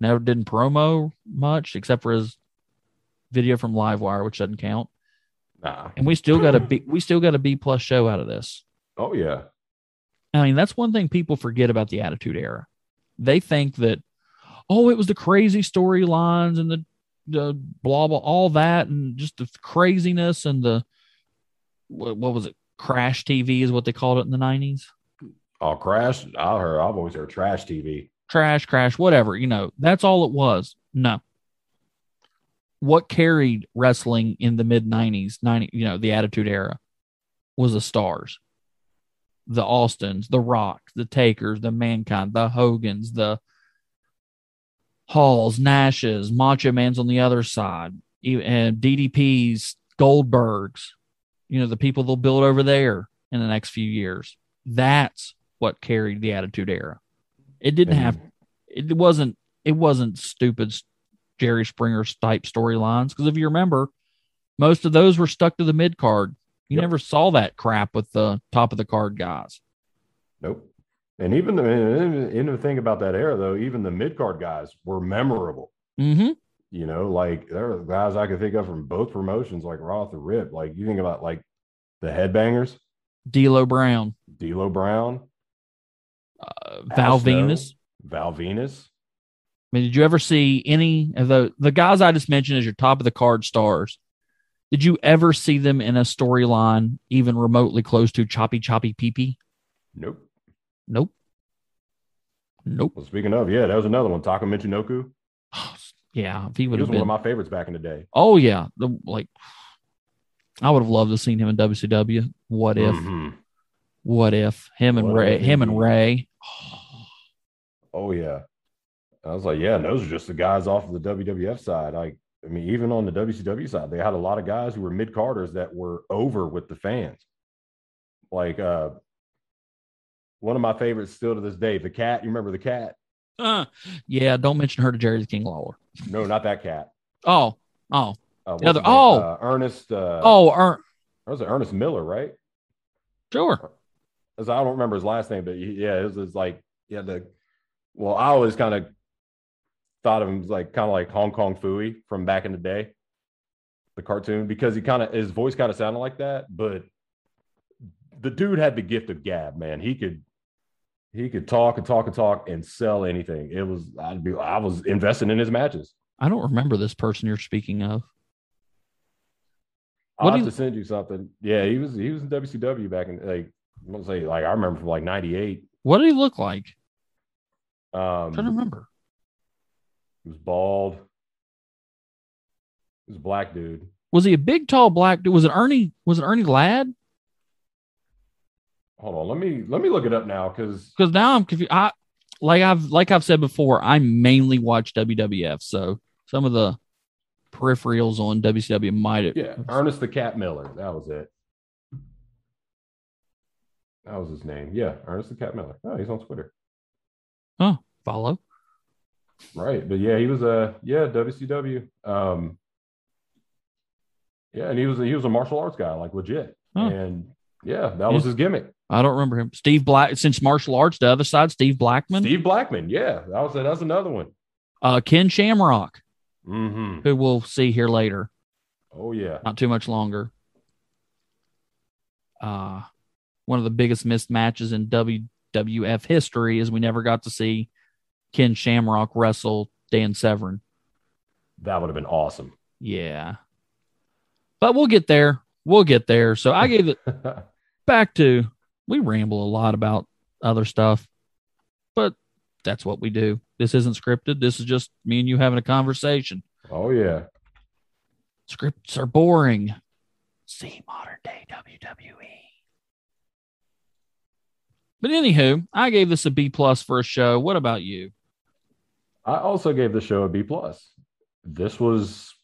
Never didn't promo much except for his video from Livewire, which doesn't count. Nah. And we still got a B. We still got a B plus show out of this. Oh yeah. I mean, that's one thing people forget about the Attitude Era. They think that, oh, it was the crazy storylines and the, the blah blah, all that, and just the craziness and the what, what was it? Crash TV is what they called it in the nineties. Oh, crash. I heard. I've always heard trash TV. Trash, crash, whatever. You know, that's all it was. No. What carried wrestling in the mid nineties, ninety, you know, the Attitude Era, was the stars the Austins, the Rock, the Takers, the Mankind, the Hogans, the Halls, Nashes, Macho Man's on the other side, and DDP's, Goldbergs, you know, the people they'll build over there in the next few years. That's what carried the Attitude Era. It didn't have, it wasn't, it wasn't stupid Jerry Springer type storylines. Because if you remember, most of those were stuck to the mid card. You Yep. never saw that crap with the top of the card guys. Nope. And even the and the thing about that era though, even the mid card guys were memorable. Mm-hmm. You know, like there are guys I could think of from both promotions, like right off the rip. Like you think about like the headbangers, D'Lo Brown, D'Lo Brown, uh, Val Venis. Val Venis. I mean, did you ever see any of the the guys I just mentioned as your top of the card stars? Did you ever see them in a storyline even remotely close to Choppy Choppy Pee Pee? Nope. Nope. Nope. Well, speaking of, yeah, that was another one. Taka Michinoku. yeah, if he He was have one of my favorites back in the day. oh yeah, the, like I would have loved to have seen him in WCW. What if? Mhm. What if him and What Ray? Him and. Ray. Oh yeah. I was like, yeah, those are just the guys off of the WWF side. Like, I mean, even on the WCW side, they had a lot of guys who were mid carders that were over with the fans. Like uh one of my favorites still to this day, the cat. You remember the cat? Uh, yeah, don't mention her to Jerry the King Lawler. No, not that cat. Oh, oh, Uh, The other- what's his name? oh. uh, Ernest. Uh, oh, er, that was it Ernest Miller, right? sure. as I don't remember his last name, but he, yeah, it was, it was like yeah the well, I always kind of thought of him as like kind of like Hong Kong Phooey from back in the day, the cartoon, because he kind of his voice kind of sounded like that, but the dude had the gift of gab, man. He could he could talk and talk and talk and sell anything. It was I'd be I was investing in his matches. I don't remember this person you're speaking of. I'll What have you- to send you something. Yeah, he was he was in WCW back in like I'm gonna say like I remember from like '98. What did he look like? Um, I'm trying to remember. he was bald. He was a black dude. Was he a big, tall black dude? Was it Ernie? Was it Ernie Ladd? Hold on, let me let me look it up now because Because now I'm confused. I like I've like I've said before. I mainly watch WWF, so some of the peripherals on WCW might have. yeah, Ernest the Cat Miller. That was it. That was his name. Yeah, Ernest the Cat Miller. Oh, he's on Twitter. Huh, follow. Right, but yeah, he was a yeah WCW. Um, yeah, and he was a, he was a martial arts guy, like legit. Huh. And yeah, that was his gimmick. I don't remember him. Steve Black, since martial arts, the other side, Steve Blackman, Steve Blackman. Yeah, that was that's another one. uh, Ken Shamrock, Mm-hmm. who we'll see here later, Oh yeah. not too much longer. Uh, one of the biggest missed matches in WWF history is we never got to see Ken Shamrock wrestle Dan Severn. That would have been awesome. Yeah. But we'll get there. We'll get there. So I gave it back to we ramble a lot about other stuff, but that's what we do. This isn't scripted. This is just me and you having a conversation. oh yeah. Scripts are boring. See modern day WWE. But anywho, I gave this a B plus for a show. What about you? I also gave the show a B plus. This was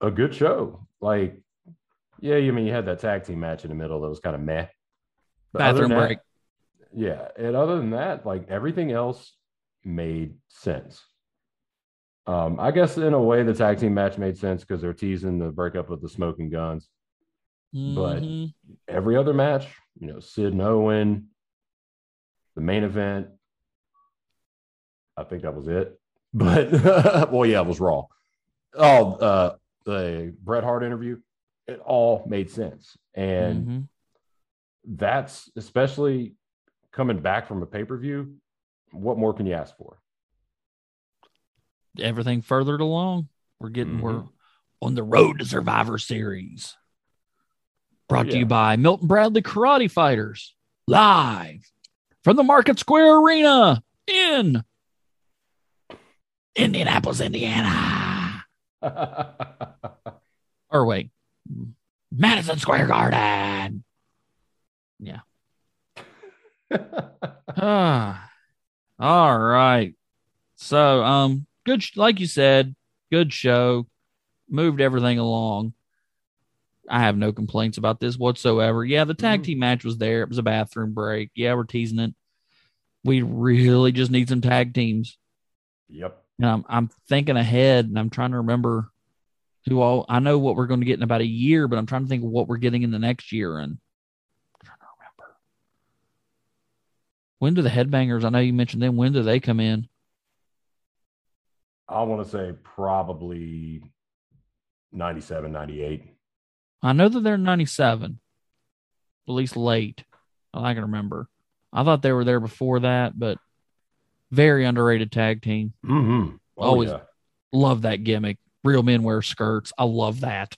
a good show. Like, yeah, you mean you had that tag team match in the middle that was kind of meh. But Bathroom that- break. Yeah, and other than that, like everything else made sense. Um, I guess in a way the tag team match made sense because they're teasing the breakup of the Smoking Gunns. But- Mhm. Every other match, you know, Sid and Owen, the main event. I think that was it. But well, yeah, it was Raw. Oh, uh, the Bret Hart interview, it all made sense, and Mhm. That's especially coming back from a pay per view. What more can you ask for? everything furthered along. We're getting Mhm. we're on the road to Survivor Series. Brought to yeah. you by Milton Bradley Karate Fighters, live from the Market Square Arena in Indianapolis, Indiana. Or wait, Madison Square Garden. Ah, all right. So, um, good, sh- like you said, good show. Moved everything along. I have no complaints about this whatsoever. Yeah, the tag Mhm. team match was there. It was a bathroom break. Yeah, we're teasing it. We really just need some tag teams. yep. And I'm, I'm thinking ahead and I'm trying to remember who all I know what we're going to get in about a year, but I'm trying to think of what we're getting in the next year. And I'm trying to remember. When do the headbangers? I know you mentioned them. When do they come in? I want to say probably 97, 98. I know that they're 97, at least late. I can remember. I thought they were there before that, but very underrated tag team. Mm-hmm. Oh, Always- yeah. Love that gimmick. Real men wear skirts. I love that.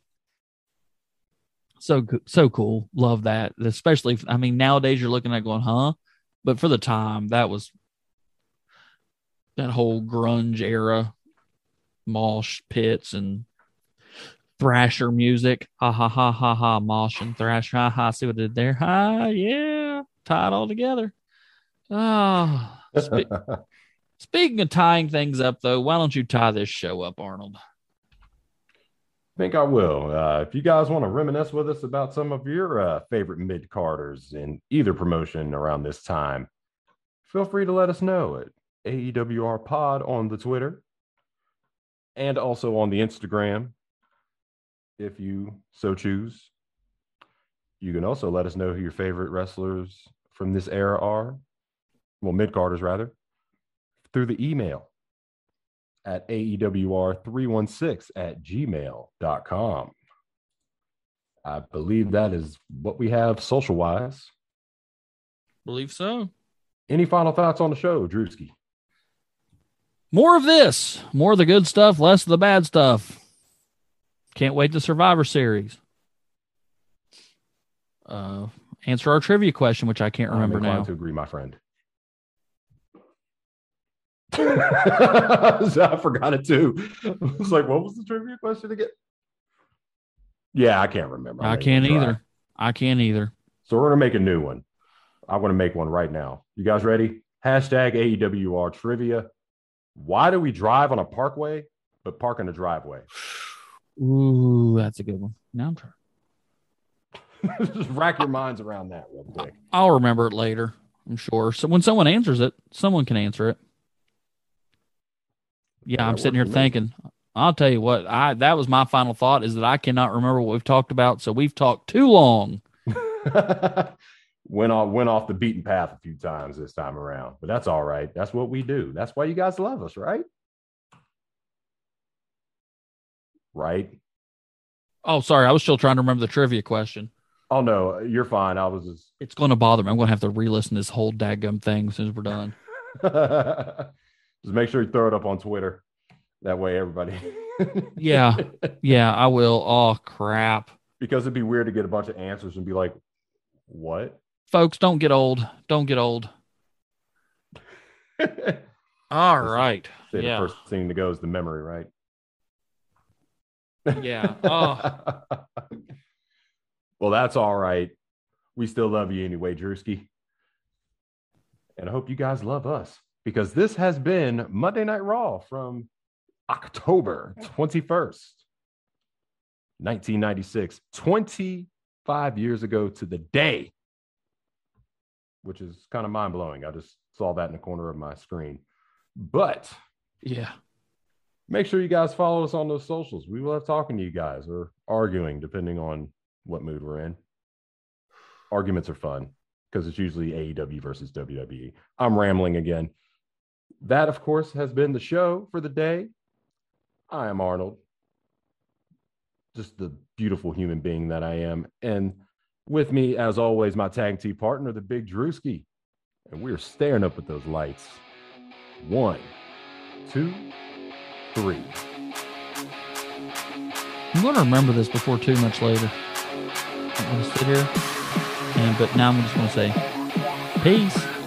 So so cool. Love that. Especially, if, I mean, nowadays you're looking at going, huh? But for the time, that was that whole grunge era, mosh pits and thrasher music. Ha ha ha ha ha. Mosh and thrash. Ha ha. See what I did there? Ha yeah. Tie it all together. Ah. spe- speaking of tying things up, though, why don't you tie this show up, Arnold? Think I will. Uh, if you guys want to reminisce with us about some of your uh, favorite mid carders in either promotion around this time, feel free to let us know at AEWR Pod on the Twitter and also on the Instagram if you so choose. You can also let us know who your favorite wrestlers from this era are, well, mid carders rather, through the email at AEWR316 at gmail.com. I believe that is what we have social wise. Believe so. Any final thoughts on the show, Drewski? More of this, more of the good stuff, less of the bad stuff. Can't wait to Survivor Series. Uh, answer our trivia question, which I can't remember I'm now. to agree, my friend. I forgot it too. I was like, what was the trivia question again? Yeah, I can't remember. I I'm can't gonna try. either. I can't either. So we're gonna make a new one. I want to make one right now. You guys ready? Hashtag AEWR trivia. Why do we drive on a parkway but park in a driveway? Ooh, that's a good one. Now I'm trying. Just rack your minds around that real quick. I'll remember it later. I'm sure. So when someone answers it, someone can answer it. Yeah, I'm sitting here works for me. thinking. I'll tell you what. I that was my final thought is that I cannot remember what we've talked about. So we've talked too long. went off went off the beaten path a few times this time around, but that's all right. That's what we do. That's why you guys love us, right? Right? Oh, sorry. I was still trying to remember the trivia question. Oh no, you're fine. I was just It's going to bother me. I'm going to have to re-listen to this whole dadgum thing as soon as we're done. just make sure you throw it up on Twitter. That way, everybody. Yeah. Yeah, I will. Oh crap, because it'd be weird to get a bunch of answers and be like, "What?" folks! Don't get old. Don't get old. All right. Say Yeah. the first thing to go is the memory, right? Yeah. Oh. well, that's all right. We still love you anyway, Drewski. And I hope you guys love us because this has been Monday Night Raw from October 21st, 1996, 25 years ago to the day, which is kind of mind blowing. I just saw that in the corner of my screen. But Yeah. make sure you guys follow us on those socials. We love talking to you guys or arguing, depending on what mood we're in. Arguments are fun because it's usually AEW versus WWE. I'm rambling again. That, of course, has been the show for the day. I am Arnold, just the beautiful human being that I am. And with me, as always, my tag team partner, the big Drewski. And we're staring up at those lights. One, two, three. I'm going to remember this before too much later. I'm going to sit here, and but now I'm just going to say, peace.